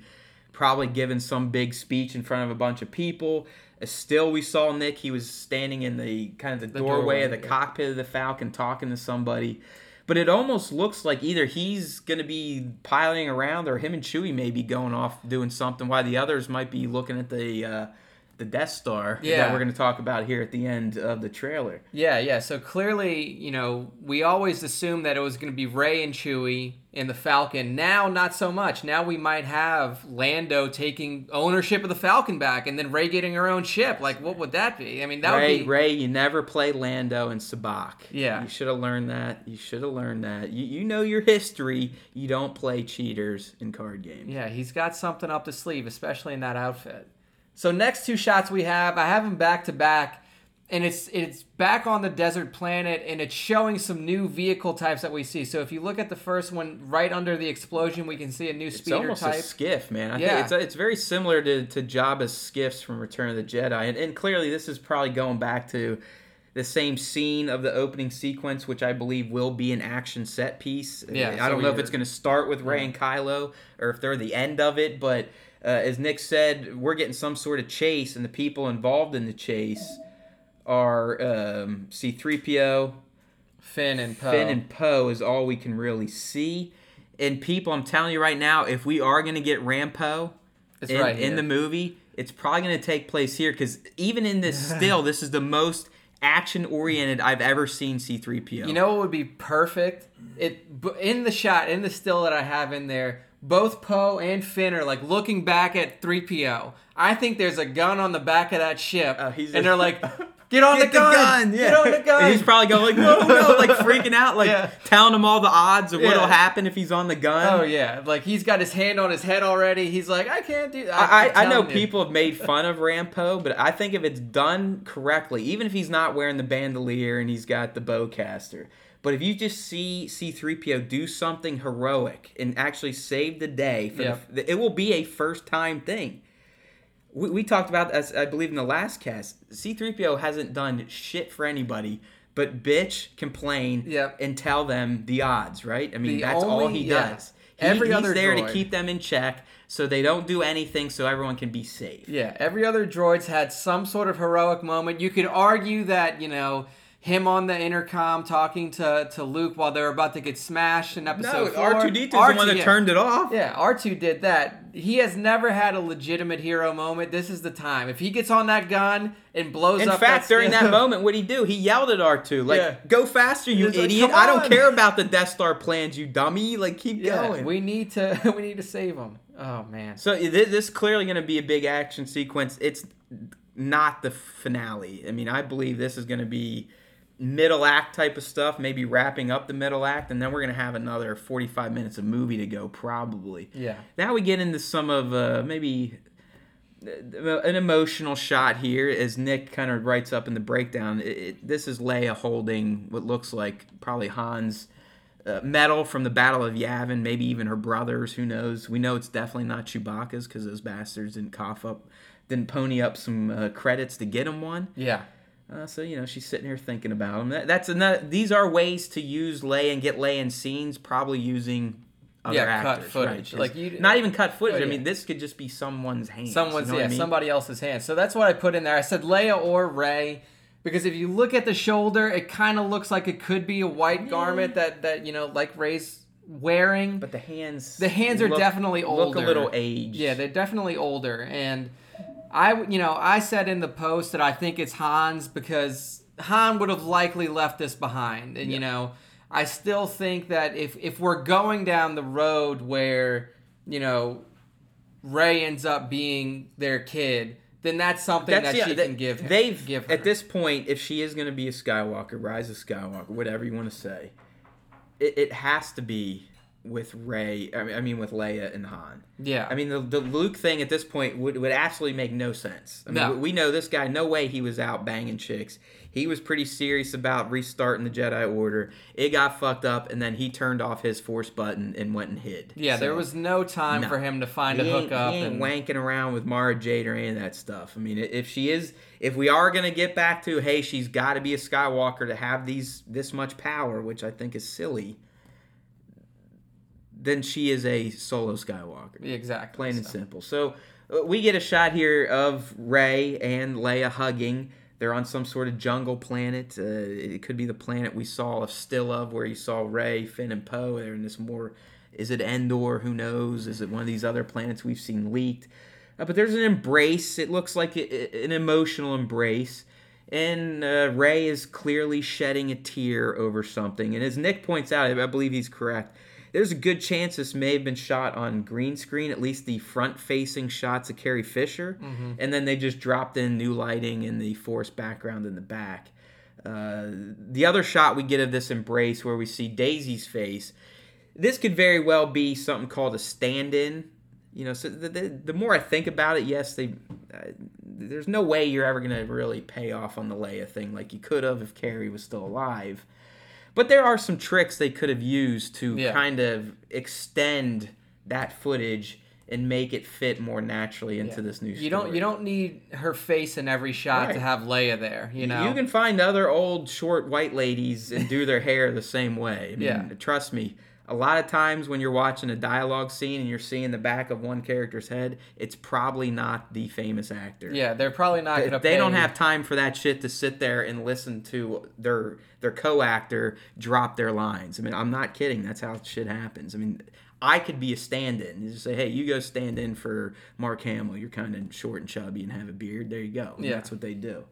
probably giving some big speech in front of a bunch of people. Uh, Still, we saw Nick. He was standing in the kind of the, The doorway, of the yeah. cockpit of the Falcon, talking to somebody. But it almost looks like either he's going to be piloting around, or him and Chewie may be going off doing something, while the others might be looking at the uh, the Death Star yeah. that we're going to talk about here at the end of the trailer. Yeah, yeah. So clearly, you know, we always assumed that it was going to be Rey and Chewie in the Falcon. Now, not so much. Now we might have Lando taking ownership of the Falcon back, and then Rey getting her own ship. Like, what would that be? I mean, that Rey, would be. Rey, you never play Lando and sabacc. Yeah. you should have learned that. You should have learned that. You, you know your history. You don't play cheaters in card games. Yeah, he's got something up the sleeve, especially in that outfit. So next two shots we have, I have them back to back, and it's it's back on the desert planet, and it's showing some new vehicle types that we see. So if you look at the first one, right under the explosion, we can see a new It's speeder almost type. a skiff, man. I Yeah. think it's it's very similar to to Jabba's skiffs from Return of the Jedi, and, and clearly this is probably going back to the same scene of the opening sequence, which I believe will be an action set piece. Yeah, I don't we know if it's going to start with Rey and Kylo or if they're the end of it, but uh, as Nick said, we're getting some sort of chase, and the people involved in the chase are um, C-3PO, Finn and Poe. Finn and Poe is all we can really see. And people, I'm telling you right now, if we are going to get Rampo It's in, right in the movie, it's probably going to take place here because even in this still, this is the most action oriented I've ever seen C3PO. You know what would be perfect? It in the shot in the still that I have in there. Both Poe and Finn are like looking back at 3PO. I think there's a gun on the back of that ship, Oh, he's and just- they're like, "Get on Get the gun! Get on the gun!" And he's probably going like, no, no, like freaking out, like Yeah. telling him all the odds of what'll happen if he's on the gun. oh yeah, like he's got his hand on his head already. He's like, "I can't do." I, I, I know I'm telling you. people have made fun of Rampo, but I think if it's done correctly, even if he's not wearing the bandolier and he's got the bowcaster, but if you just see C3PO do something heroic and actually save the day, for Yep. the, it will be a first time thing. We, we talked about this, I believe, in the last cast. C3PO hasn't done shit for anybody but bitch, complain, Yep. and tell them the odds, right? I mean, The that's all only- he yeah. does. He- Every he's other there to keep them in check so they don't do anything so everyone can be safe. Yeah, every other droid's had some sort of heroic moment. You could argue that, you know, him on the intercom talking to, to Luke while they're about to get smashed in No, episode four. R2D2 is R2 one that yeah. turned it off. Yeah, R2 did that. He has never had a legitimate hero moment. This is the time. If he gets on that gun and blows In up In fact, that during that moment, what he do? He yelled at R2, like, Yeah. "Go faster, you He's like, idiot! I don't care about the Death Star plans, you dummy! Like, keep yeah, going." we need to we need to save him. Oh man. so thi- this is clearly going to be a big action sequence. It's not the finale. I mean, I believe this is going to be middle act type of stuff, maybe wrapping up the middle act, and then we're going to have another 45 minutes of movie to go, probably. Yeah. Now we get into some of uh, maybe uh, an emotional shot here as Nick kind of writes up in the breakdown. It, it- this is Leia holding what looks like probably Han's uh, medal from the Battle of Yavin, maybe even her brothers. Who knows? We know it's definitely not Chewbacca's because those bastards didn't cough up, didn't pony up some uh, credits to get him one. Yeah. Uh, so you know she's sitting here thinking about them. That, that's another. These are ways to use Leia and get Leia in scenes, probably using other Yeah, cut footage. right? Like, you- not even cut footage. Oh, I mean, this could just be someone's hands. Someone's you know yeah, I mean? somebody else's hand. So that's what I put in there. I said Leia or Rey because if you look at the shoulder, it kind of looks like it could be a white garment that that you know like Rey's wearing. But the hands, The hands are look- definitely Look a little aged. Yeah, they're definitely older. And I, you know, I said in the post that I think it's Hans because Han would have likely left this behind. And you know, I still think that if if we're going down the road where you know Rey ends up being their kid, then that's something That's that yeah, she they- can give. They've give her. at this point, if she is going to be a Skywalker, Rise of Skywalker, whatever you want to say, it, it has to be with Rey. I mean, I mean with Leia and Han. Yeah. I mean the, the Luke thing at this point would, would absolutely make no sense. I mean, No. we know this guy. No way he was out banging chicks. He was pretty serious about restarting the Jedi Order. It got fucked up, and then he turned off his Force button and went and hid. yeah, there was no time No. for him to find he a hookup he ain't and wanking around with Mara Jade or any of that stuff. I mean, if she is, if we are gonna get back to, hey, she's got to be a Skywalker to have these this much power, which I think is silly. Then she is a solo Skywalker, exactly plain and simple. So uh, we get a shot here of Rey and Leia hugging. They're on some sort of jungle planet. Uh, it could be the planet we saw of still of, where you saw Rey, Finn, and Poe. They're in this more. Is it Endor? Who knows? Is it one of these other planets we've seen leaked? Uh, but there's an embrace. It looks like a- an emotional embrace. And uh, Rey is clearly shedding a tear over something. And as Nick points out, I believe he's correct. There's a good chance this may have been shot on green screen, at least the front facing shots of Carrie Fisher. And then they just dropped in new lighting and the forest background in the back. Uh, the other shot we get of this embrace where we see Daisy's face, this could very well be something called a stand-in. You know, so the, the, the more I think about it, yes, they uh, there's no way you're ever gonna really pay off on the Leia thing like you could have if Carrie was still alive. But there are some tricks they could have used to Yeah. kind of extend that footage and make it fit more naturally into this new story. You don't you don't need her face in every shot to have Leia there. You know. You can find other old short white ladies and do their hair the same way. I mean, Yeah. trust me. A lot of times when you're watching a dialogue scene and you're seeing the back of one character's head, it's probably not the famous actor. yeah, they're probably not They, gonna. they don't have time for that shit to sit there and listen to their their co-actor drop their lines. I mean, I'm not kidding. That's how shit happens. I mean, I could be a stand-in. You just say, "Hey, you go stand in for Mark Hamill. You're kind of short and chubby and have a beard. There you go." And Yeah. that's what they do.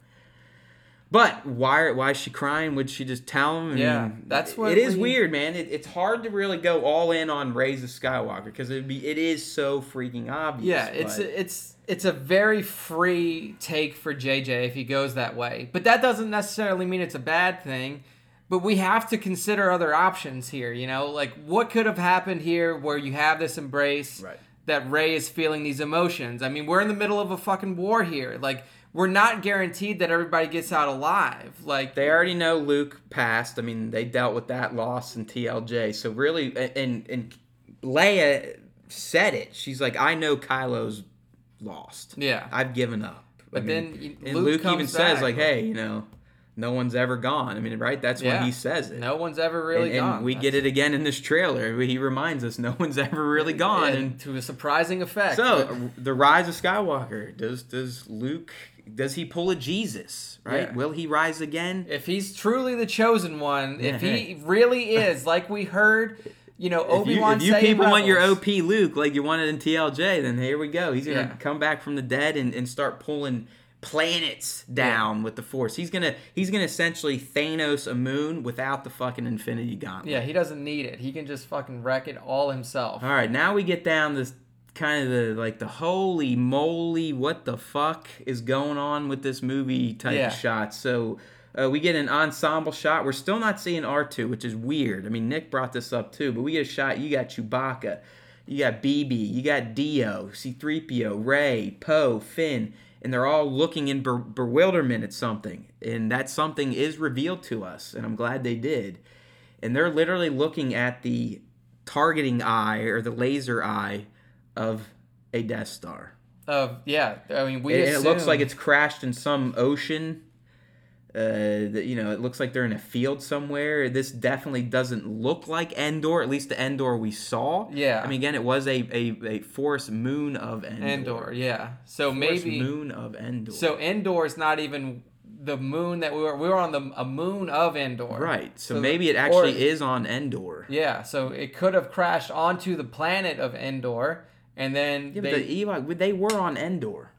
But why? Why is she crying? Would she just tell him? Yeah, that's what it is we- weird, man. It, it's hard to really go all in on Rise of Skywalker because it be it is so freaking obvious. Yeah, it's but- it's it's a very free take for JJ if he goes that way. But that doesn't necessarily mean it's a bad thing. But we have to consider other options here, you know? Like what could have happened here where you have this embrace Right. that Rey is feeling these emotions. I mean, we're in the middle of a fucking war here. Like we're not guaranteed that everybody gets out alive. Like They already know Luke passed. I mean, they dealt with that loss in TLJ. So really, and and Leia said it. She's like, I know Kylo's lost. Yeah. I've given up. But I then mean, you- and Luke Luke, even comes says like, hey, you know, no one's ever gone. I mean, right? That's Yeah. when he says it. no one's ever really and, and gone. we get it again in this trailer. He reminds us no one's ever really gone. and And to a surprising effect. so the rise of Skywalker. Does does Luke? Does he pull a Jesus? Right? Yeah. Will he rise again? if he's truly the chosen one, if he really is, like we heard, you know, If Obi you, Wan if you say in people want your Rebels- OP Luke like you wanted in TLJ, then here we go. He's gonna Yeah. come back from the dead and, and start pulling planets down with the Force. He's gonna he's gonna essentially Thanos a moon without the fucking Infinity Gauntlet. Yeah, he doesn't need it. He can just fucking wreck it all himself. All right, now we get down this kind of the like the holy moly, what the fuck is going on with this movie type Yeah. shot. So uh, we get an ensemble shot. We're still not seeing R2, which is weird. I mean, Nick brought this up too, but we get a shot. You got Chewbacca, you got BB, you got D-O, C3PO, Rey, Poe, Finn, and they're all looking in ber- bewilderment at something. And that something is revealed to us, and I'm glad they did. and they're literally looking at the targeting eye or the laser eye of a Death Star. Of yeah, I mean we. It, it looks like it's crashed in some ocean. Uh, that you know, it looks like they're in a field somewhere. This definitely doesn't look like Endor. At least the Endor we saw. Yeah. I mean, again, it was a a, a forest moon of Endor. Endor. Yeah, so Forest maybe moon of Endor. so Endor is not even the moon that we were. We were on the a moon of Endor. right. So, So maybe it or- actually is on Endor. Yeah, so it could have crashed onto the planet of Endor, and then Yeah, they, Ewok, they were on Endor.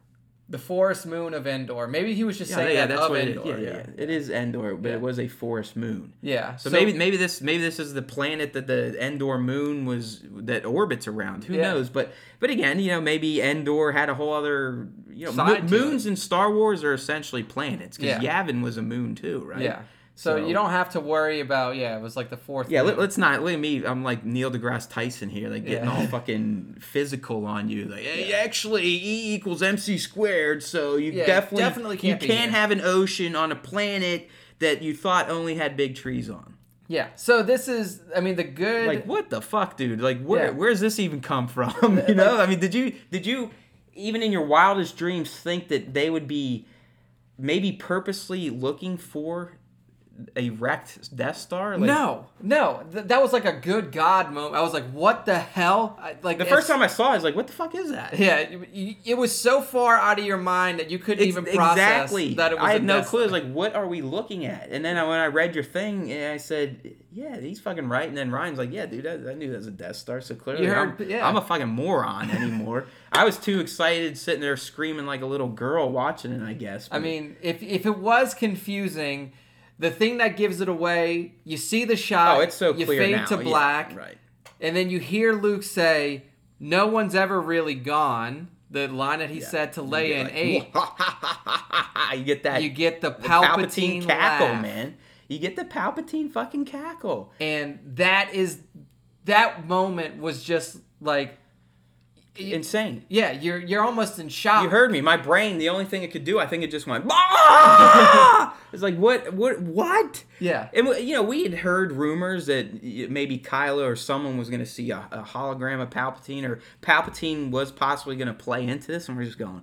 the forest moon of Endor. Maybe he was just Yeah, saying yeah, that that's of what Endor. it is. Yeah, yeah. It is Endor, but it was a forest moon. Yeah, So, maybe maybe this maybe this is the planet that the Endor moon was that orbits around. Who knows? But but again, you know, maybe Endor had a whole other you know mo- moons in Star Wars are essentially planets because. Yavin was a moon too, right? yeah. So, you don't have to worry about yeah. It was like the fourth. Yeah, let, us not look at me. I'm like Neil deGrasse Tyson here, like getting Yeah. all fucking physical on you. Like, hey, actually, E equals MC squared, so you Yeah, definitely definitely can't you can't here. have an ocean on a planet that you thought only had big trees on. yeah. So this is, I mean, the good. like what the fuck dude like where Yeah. where's this even come from you know i mean did you did you even in your wildest dreams think that they would be maybe purposely looking for a wrecked death star like no, no, Th- that was like a good God moment. I was like, "What the hell?" I, like the first time i saw it i was like what the fuck is that Yeah, it, it was so far out of your mind that you couldn't Ex- even process exactly that it was. i had no clue I was Star. like what are we looking at and then I, when i read your thing and i said yeah he's fucking right and then ryan's like yeah dude i, I knew that was a death star so clearly heard- I'm, yeah. I'm a fucking moron anymore i was too excited sitting there screaming like a little girl watching it i guess I mean, if if it was confusing, the thing that gives it away, you see the shot. oh it's so you clear fade now to yeah, black, right and then you hear Luke say, "No one's ever really gone." The line that he said to Leia in eight. you get that You get the the Palpatine, cackle laugh. man you get the palpatine fucking cackle and that is that moment was just like insane yeah you're you're almost in shock You heard me. My brain, the only thing it could do, I think it just went. "Ah!" it's like what, what, what? yeah And you know, we had heard rumors that maybe Kylo or someone was going to see a, a hologram of Palpatine, or Palpatine was possibly going to play into this, and we're just going.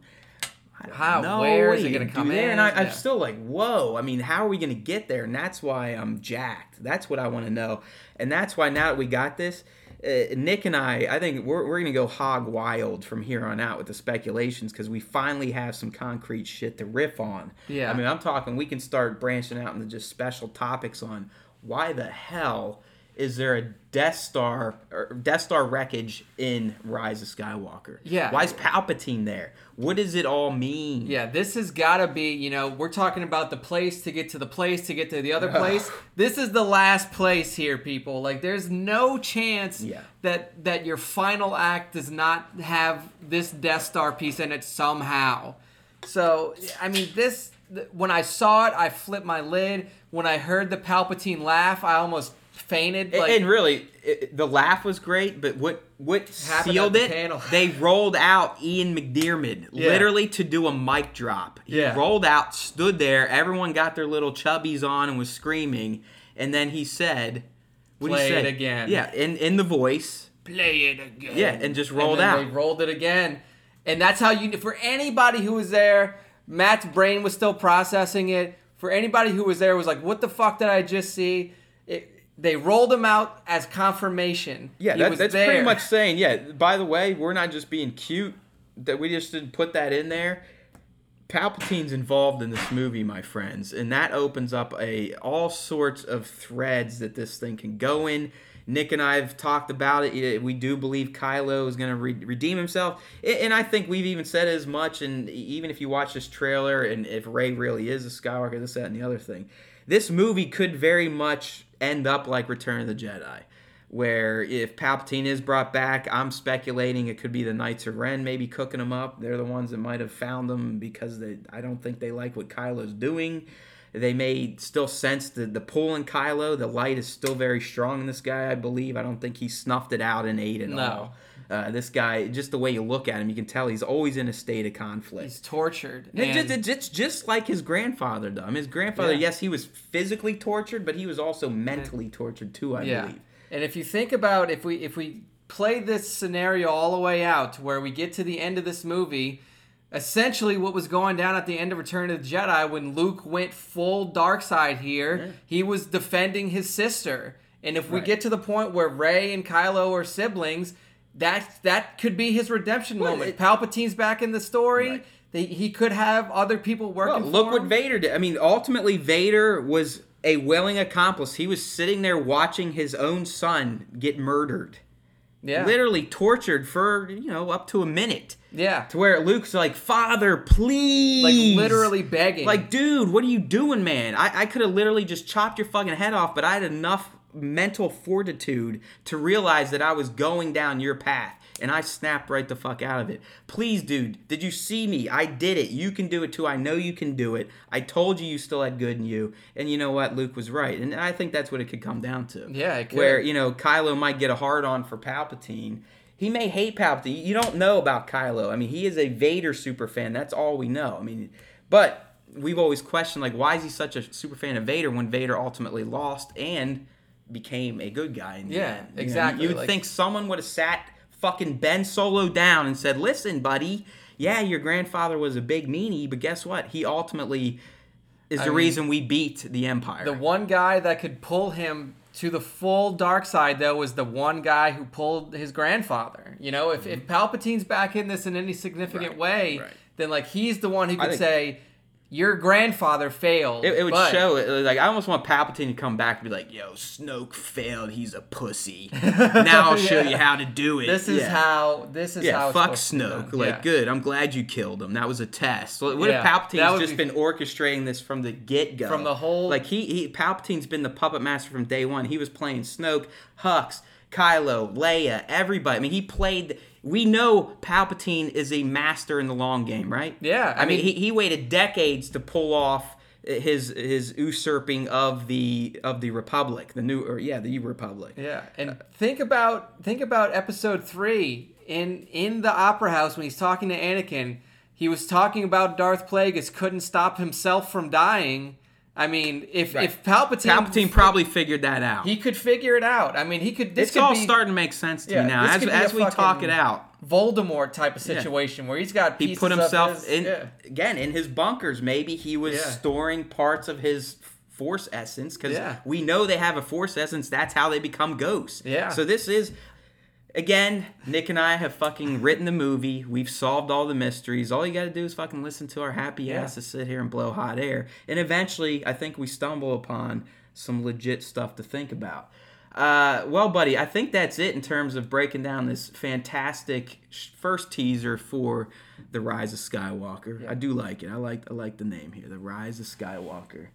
I How- know. where is it gonna do come there? in? And I, I'm still like, whoa. I mean, how are we going to get there? And that's why I'm jacked. That's what I want to know. And that's why now that we got this, uh, Nick and I, I think we're, we're going to go hog wild from here on out with the speculations because we finally have some concrete shit to riff on. Yeah. I mean, I'm talking, we can start branching out into just special topics on why the hell is there a Death Star or Death Star wreckage in Rise of Skywalker? Yeah. Why is Palpatine there? What does it all mean? Yeah, this has got to be, you know, we're talking about the place to get to the place to get to the other place. this is the last place here, people. Like there's no chance Yeah. that that your final act does not have this Death Star piece in it somehow. So, I mean, this th- when I saw it, I flipped my lid. When I heard the Palpatine laugh, I almost fainted. And- Like, and really, it, the laugh was great, but what what Happened sealed at the it? panel. They rolled out Ian McDiarmid Yeah. literally to do a mic drop. He Yeah. rolled out, stood there. Everyone got their little chubbies on and was screaming, and then he said, "What Play he it say? again. Yeah, in in the voice. play it again. Yeah, and just rolled then out. They rolled it again, and that's how you. For anybody who was there, Matt's brain was still processing it. For anybody who was there, was like, "What the fuck did I just see?" They rolled him out as confirmation. Yeah, that, that's there. pretty much saying. Yeah. By the way, we're not just being cute that we just didn't put that in there. Palpatine's involved in this movie, my friends, and that opens up a all sorts of threads that this thing can go in. Nick and I have talked about it. We do believe Kylo is going to re- redeem himself, and I think we've even said as much. And even if you watch this trailer, and if Rey really is a Skywalker, this, that, and the other thing, this movie could very much end up like Return of the Jedi where if Palpatine is brought back, I'm speculating it could be the Knights of Ren maybe cooking him up. They're the ones that might have found him because they I don't think they like what Kylo's doing. They may still sense the, the pull in Kylo. The light is still very strong in this guy, I believe. I don't think he snuffed it out and ate it No. all. Uh, this guy, just the way you look at him, you can tell he's always in a state of conflict. He's tortured. And- it- it's just like his grandfather, though. I mean, his grandfather, Yeah. yes, he was physically tortured, but he was also mentally tortured too. I yeah. believe. And if you think about if we if we play this scenario all the way out to where we get to the end of this movie, essentially what was going down at the end of Return of the Jedi when Luke went full dark side here, he was defending his sister. And if we Right. get to the point where Rey and Kylo are siblings, that that could be his redemption Well, moment. it- Palpatine's back in the story. Right. They, he could have other people Well, working. look for what. Vader did. I mean, ultimately, Vader was a willing accomplice. He was sitting there watching his own son get murdered, Yeah. literally tortured for you know up to a minute. Yeah. To where Luke's like, "Father, please!" Like literally begging. Like, dude, what are you doing, man? I, I could have literally just chopped your fucking head off, but I had enough mental fortitude to realize that I was going down your path. And I snapped right the fuck out of it. Please, dude, did you see me? I did it. You can do it too. I know you can do it. I told you you still had good in you. And you know what? Luke was right. And I think that's what it could come down to. Yeah, it could. Where, you know, Kylo might get a hard on for Palpatine. He may hate Palpatine. You don't know about Kylo. I mean, he is a Vader super fan. That's all we know. I mean, but we've always questioned like why is he such a super fan of Vader when Vader ultimately lost and became a good guy in the Yeah, end. You know, exactly, you would like- think someone would have sat fucking Ben Solo down and said, "Listen, buddy, yeah, your grandfather was a big meanie, but guess what? He ultimately is the mean, reason we beat the Empire." The one guy that could pull him to the full dark side, though, was the one guy who pulled his grandfather. You know, if, if mm-hmm. Palpatine's back in this in any significant Right, way, right. then like he's the one who could think- say, "Your grandfather failed." It, it would but- show it. Like I almost want Palpatine to come back and be like, "Yo, Snoke failed. He's a pussy. Now I'll show Yeah. you how to do it." This is Yeah. how. This is Yeah, how. fuck Snoke. Like, Yeah. good. I'm glad you killed him. That was a test. What if Palpatine's just be- been orchestrating this from the get go? From the whole- Like he, he Palpatine's been the puppet master from day one. He was playing Snoke, Hux, Kylo, Leia, everybody. I mean, he played. We know Palpatine is a master in the long game, right? Yeah, I, I mean, mean- he, he waited decades to pull off his his usurping of the of the Republic, the new or yeah, the Republic. Yeah, and think about think about episode three in in the opera house when he's talking to Anakin. He was talking about Darth Plagueis couldn't stop himself from dying. I mean, if Right. if Palpatine Palpatine probably figured that out. he could figure it out. I mean, he could. This it's could all be starting to make sense to Yeah, me now as, as we talk it out. Voldemort type of situation where he's got He put himself his- in yeah. again in his bunkers. Maybe he was Yeah. storing parts of his force essence because Yeah. we know they have a force essence. That's how they become ghosts. Yeah. So this is. Again, Nick and I have fucking written the movie. We've solved all the mysteries. All you got to do is fucking listen to our happy Yeah. asses sit here and blow hot air. And eventually, I think we stumble upon some legit stuff to think about. Uh, well, buddy, I think that's it in terms of breaking down this fantastic sh- first teaser for the Rise of Skywalker. I do like it. I like I like the name here, the Rise of Skywalker.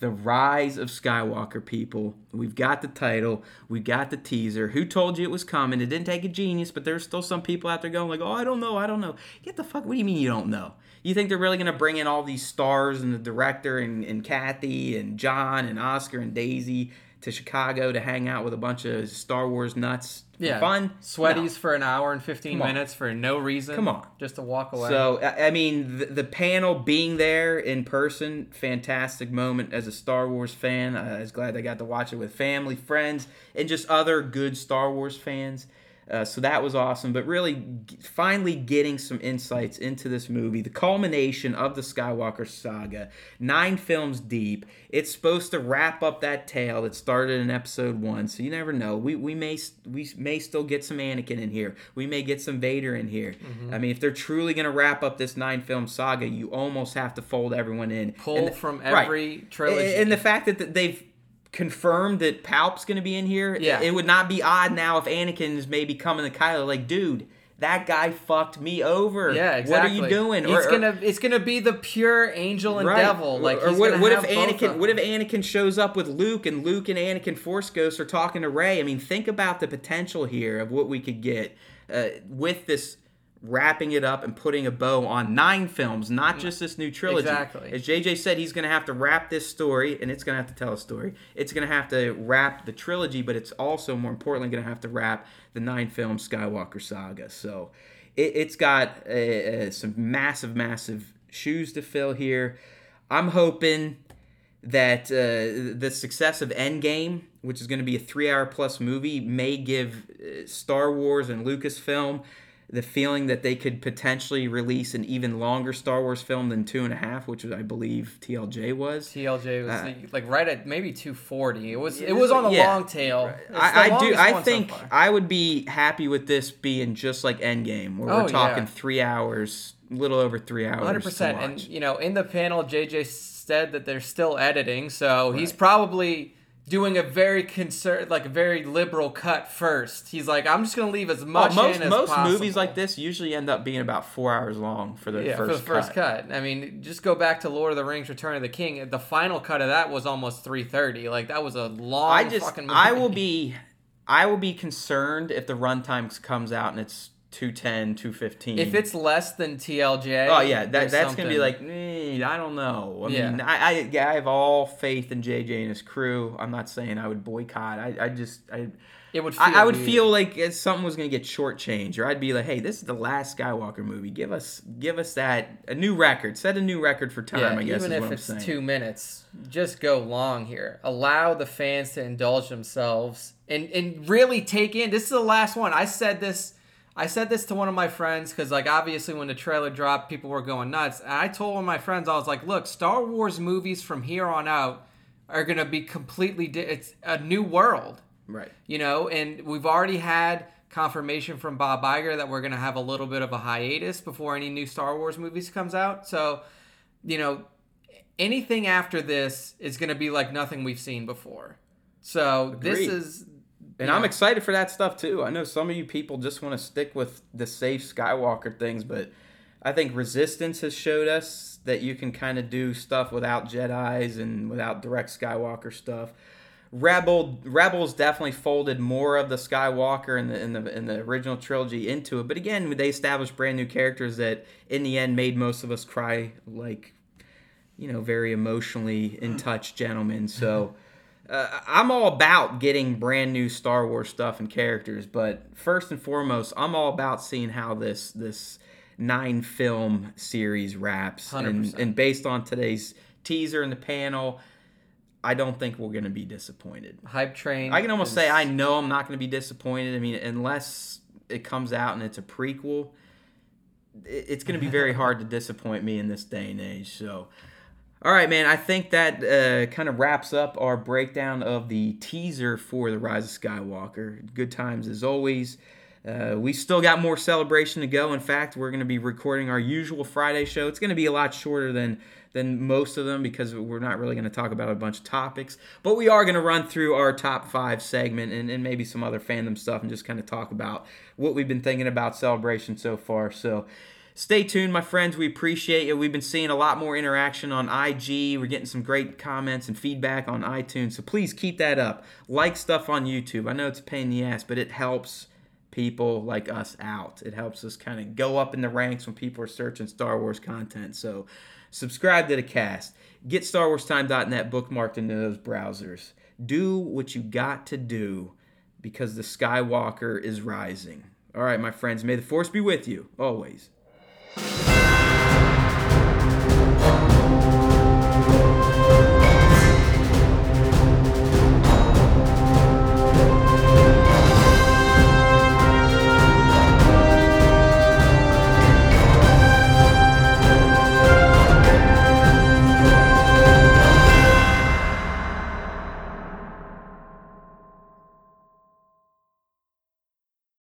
The Rise of Skywalker, people. We've got the title. We got the teaser. Who told you it was coming? It didn't take a genius, but there's still some people out there going like, "Oh, I don't know. I don't know." Get the fuck. What do you mean you don't know? You think they're really gonna bring in all these stars and the director and, and Kathy and John and Oscar and Daisy to Chicago to hang out with a bunch of Star Wars nuts? Yeah, fun. Sweaties No. for an hour and fifteen minutes for no reason. Come on. just to walk away. So I mean, the, the panel being there in person, fantastic moment as a Star Wars fan. I was glad I got to watch it with family, friends, and just other good Star Wars fans. Uh, so that was awesome. But really, g- finally getting some insights into this movie, the culmination of the Skywalker saga, nine films deep. It's supposed to wrap up that tale that started in Episode One. So you never know. We we may we may still get some Anakin in here. We may get some Vader in here. Mm-hmm. I mean, if they're truly going to wrap up this nine film saga, you almost have to fold everyone in. Pull And- from right. every trilogy. And the fact that they've confirmed that Palp's going to be in here, Yeah. it would not be odd now if Anakin is maybe coming to Kylo like, dude, that guy fucked me over. Yeah, exactly. What are you doing? It's gonna it's gonna be the pure angel and Right. devil. Like, or what, what if have both of Anakin? What if Anakin shows up with Luke and Luke and Anakin Force Ghosts are talking to Rey? I mean, think about the potential here of what we could get uh, with this wrapping it up and putting a bow on nine films, not just this new trilogy. Exactly. As JJ said, he's going to have to wrap this story, and it's going to have to tell a story. It's going to have to wrap the trilogy, but it's also, more importantly, going to have to wrap the nine film Skywalker saga. So it, it's got uh, uh, some massive, massive shoes to fill here. I'm hoping that uh, the success of Endgame, which is going to be a three hour plus movie, may give uh, Star Wars and Lucasfilm the feeling that they could potentially release an even longer Star Wars film than two and a half, which I believe TLJ was. TLJ was Uh, the- like right at maybe 240. It was it was on the yeah. long tail. The I, I do. I one so think. I would be happy with this being just like Endgame, where Oh, we're talking yeah. three hours, a little over three hours. Hundred percent. and you know, in the panel, JJ said that they're still editing, so he's probably doing a very concern, like a very liberal cut first. He's like, I'm just gonna leave as Oh, much most in as most possible. movies like this usually end up being about four hours long for the yeah, first for the first cut. cut. I mean, just go back to Lord of the Rings: Return of the King. The final cut of that was almost 3:30. Like that was a long I just fucking movie. I will be I will be concerned if the runtime comes out and it's 210, 215. if it's less than TLJ. Oh yeah, that, that's gonna be like eh, I don't know. I Yeah. mean, I, I yeah, I have all faith in JJ and his crew. I'm not saying I would boycott. I, I just I it would. Feel I, I would weird. feel like if something was gonna get shortchanged, or I'd be like, hey, this is the last Skywalker movie. Give us give us that a new record. Set a new record for time. Yeah, I guess even is if what it's I'm saying. two minutes, just go long here. Allow the fans to indulge themselves and and really take in. This is the last one. I said this. I said this to one of my friends because, like, obviously, when the trailer dropped, people were going nuts. And I told one of my friends, I was like, "Look, Star Wars movies from here on out are gonna be completely. Di- it's a new world." right. you know, and we've already had confirmation from Bob Iger that we're going to have a little bit of a hiatus before any new Star Wars movies comes out. So, you know, anything after this is going to be like nothing we've seen before. So, this is And you I'm excited for that stuff too. I know some of you people just want to stick with the safe Skywalker things, but I think Resistance has showed us that you can kind of do stuff without Jedi's and without direct Skywalker stuff. Rebel Rebels definitely folded more of the Skywalker in the in the in the original trilogy into it, but again, they established brand new characters that in the end made most of us cry like you know very emotionally in mm. touch gentlemen. So mm-hmm. Uh, I'm all about getting brand new Star Wars stuff and characters, but first and foremost, I'm all about seeing how this this nine film series wraps. And, 100%. and based on today's teaser and the panel, I don't think we're going to be disappointed. hype train. I can almost is- say I know I'm not going to be disappointed. I mean, unless it comes out and it's a prequel, it's going to be very hard to disappoint me in this day and age. So, all right, man. I think that uh, kind of wraps up our breakdown of the teaser for the Rise of Skywalker. Good times as always. Uh, we still got more celebration to go. In fact, we're going to be recording our usual Friday show. It's going to be a lot shorter than than most of them because we're not really going to talk about a bunch of topics. But we are going to run through our top five segment and, and maybe some other fandom stuff and just kind of talk about what we've been thinking about celebration so far. So stay tuned, my friends. We appreciate you. We've been seeing a lot more interaction on IG. We're getting some great comments and feedback on iTunes. So please keep that up. Like stuff on YouTube. I know it's a pain in the ass, but it helps people like us out. It helps us kind of go up in the ranks when people are searching Star Wars content. So subscribe to the cast. Get StarWarsTime.net bookmarked into those browsers. Do what you got to do because the Skywalker is rising. All right, my friends, may the force be with you always. Yeah.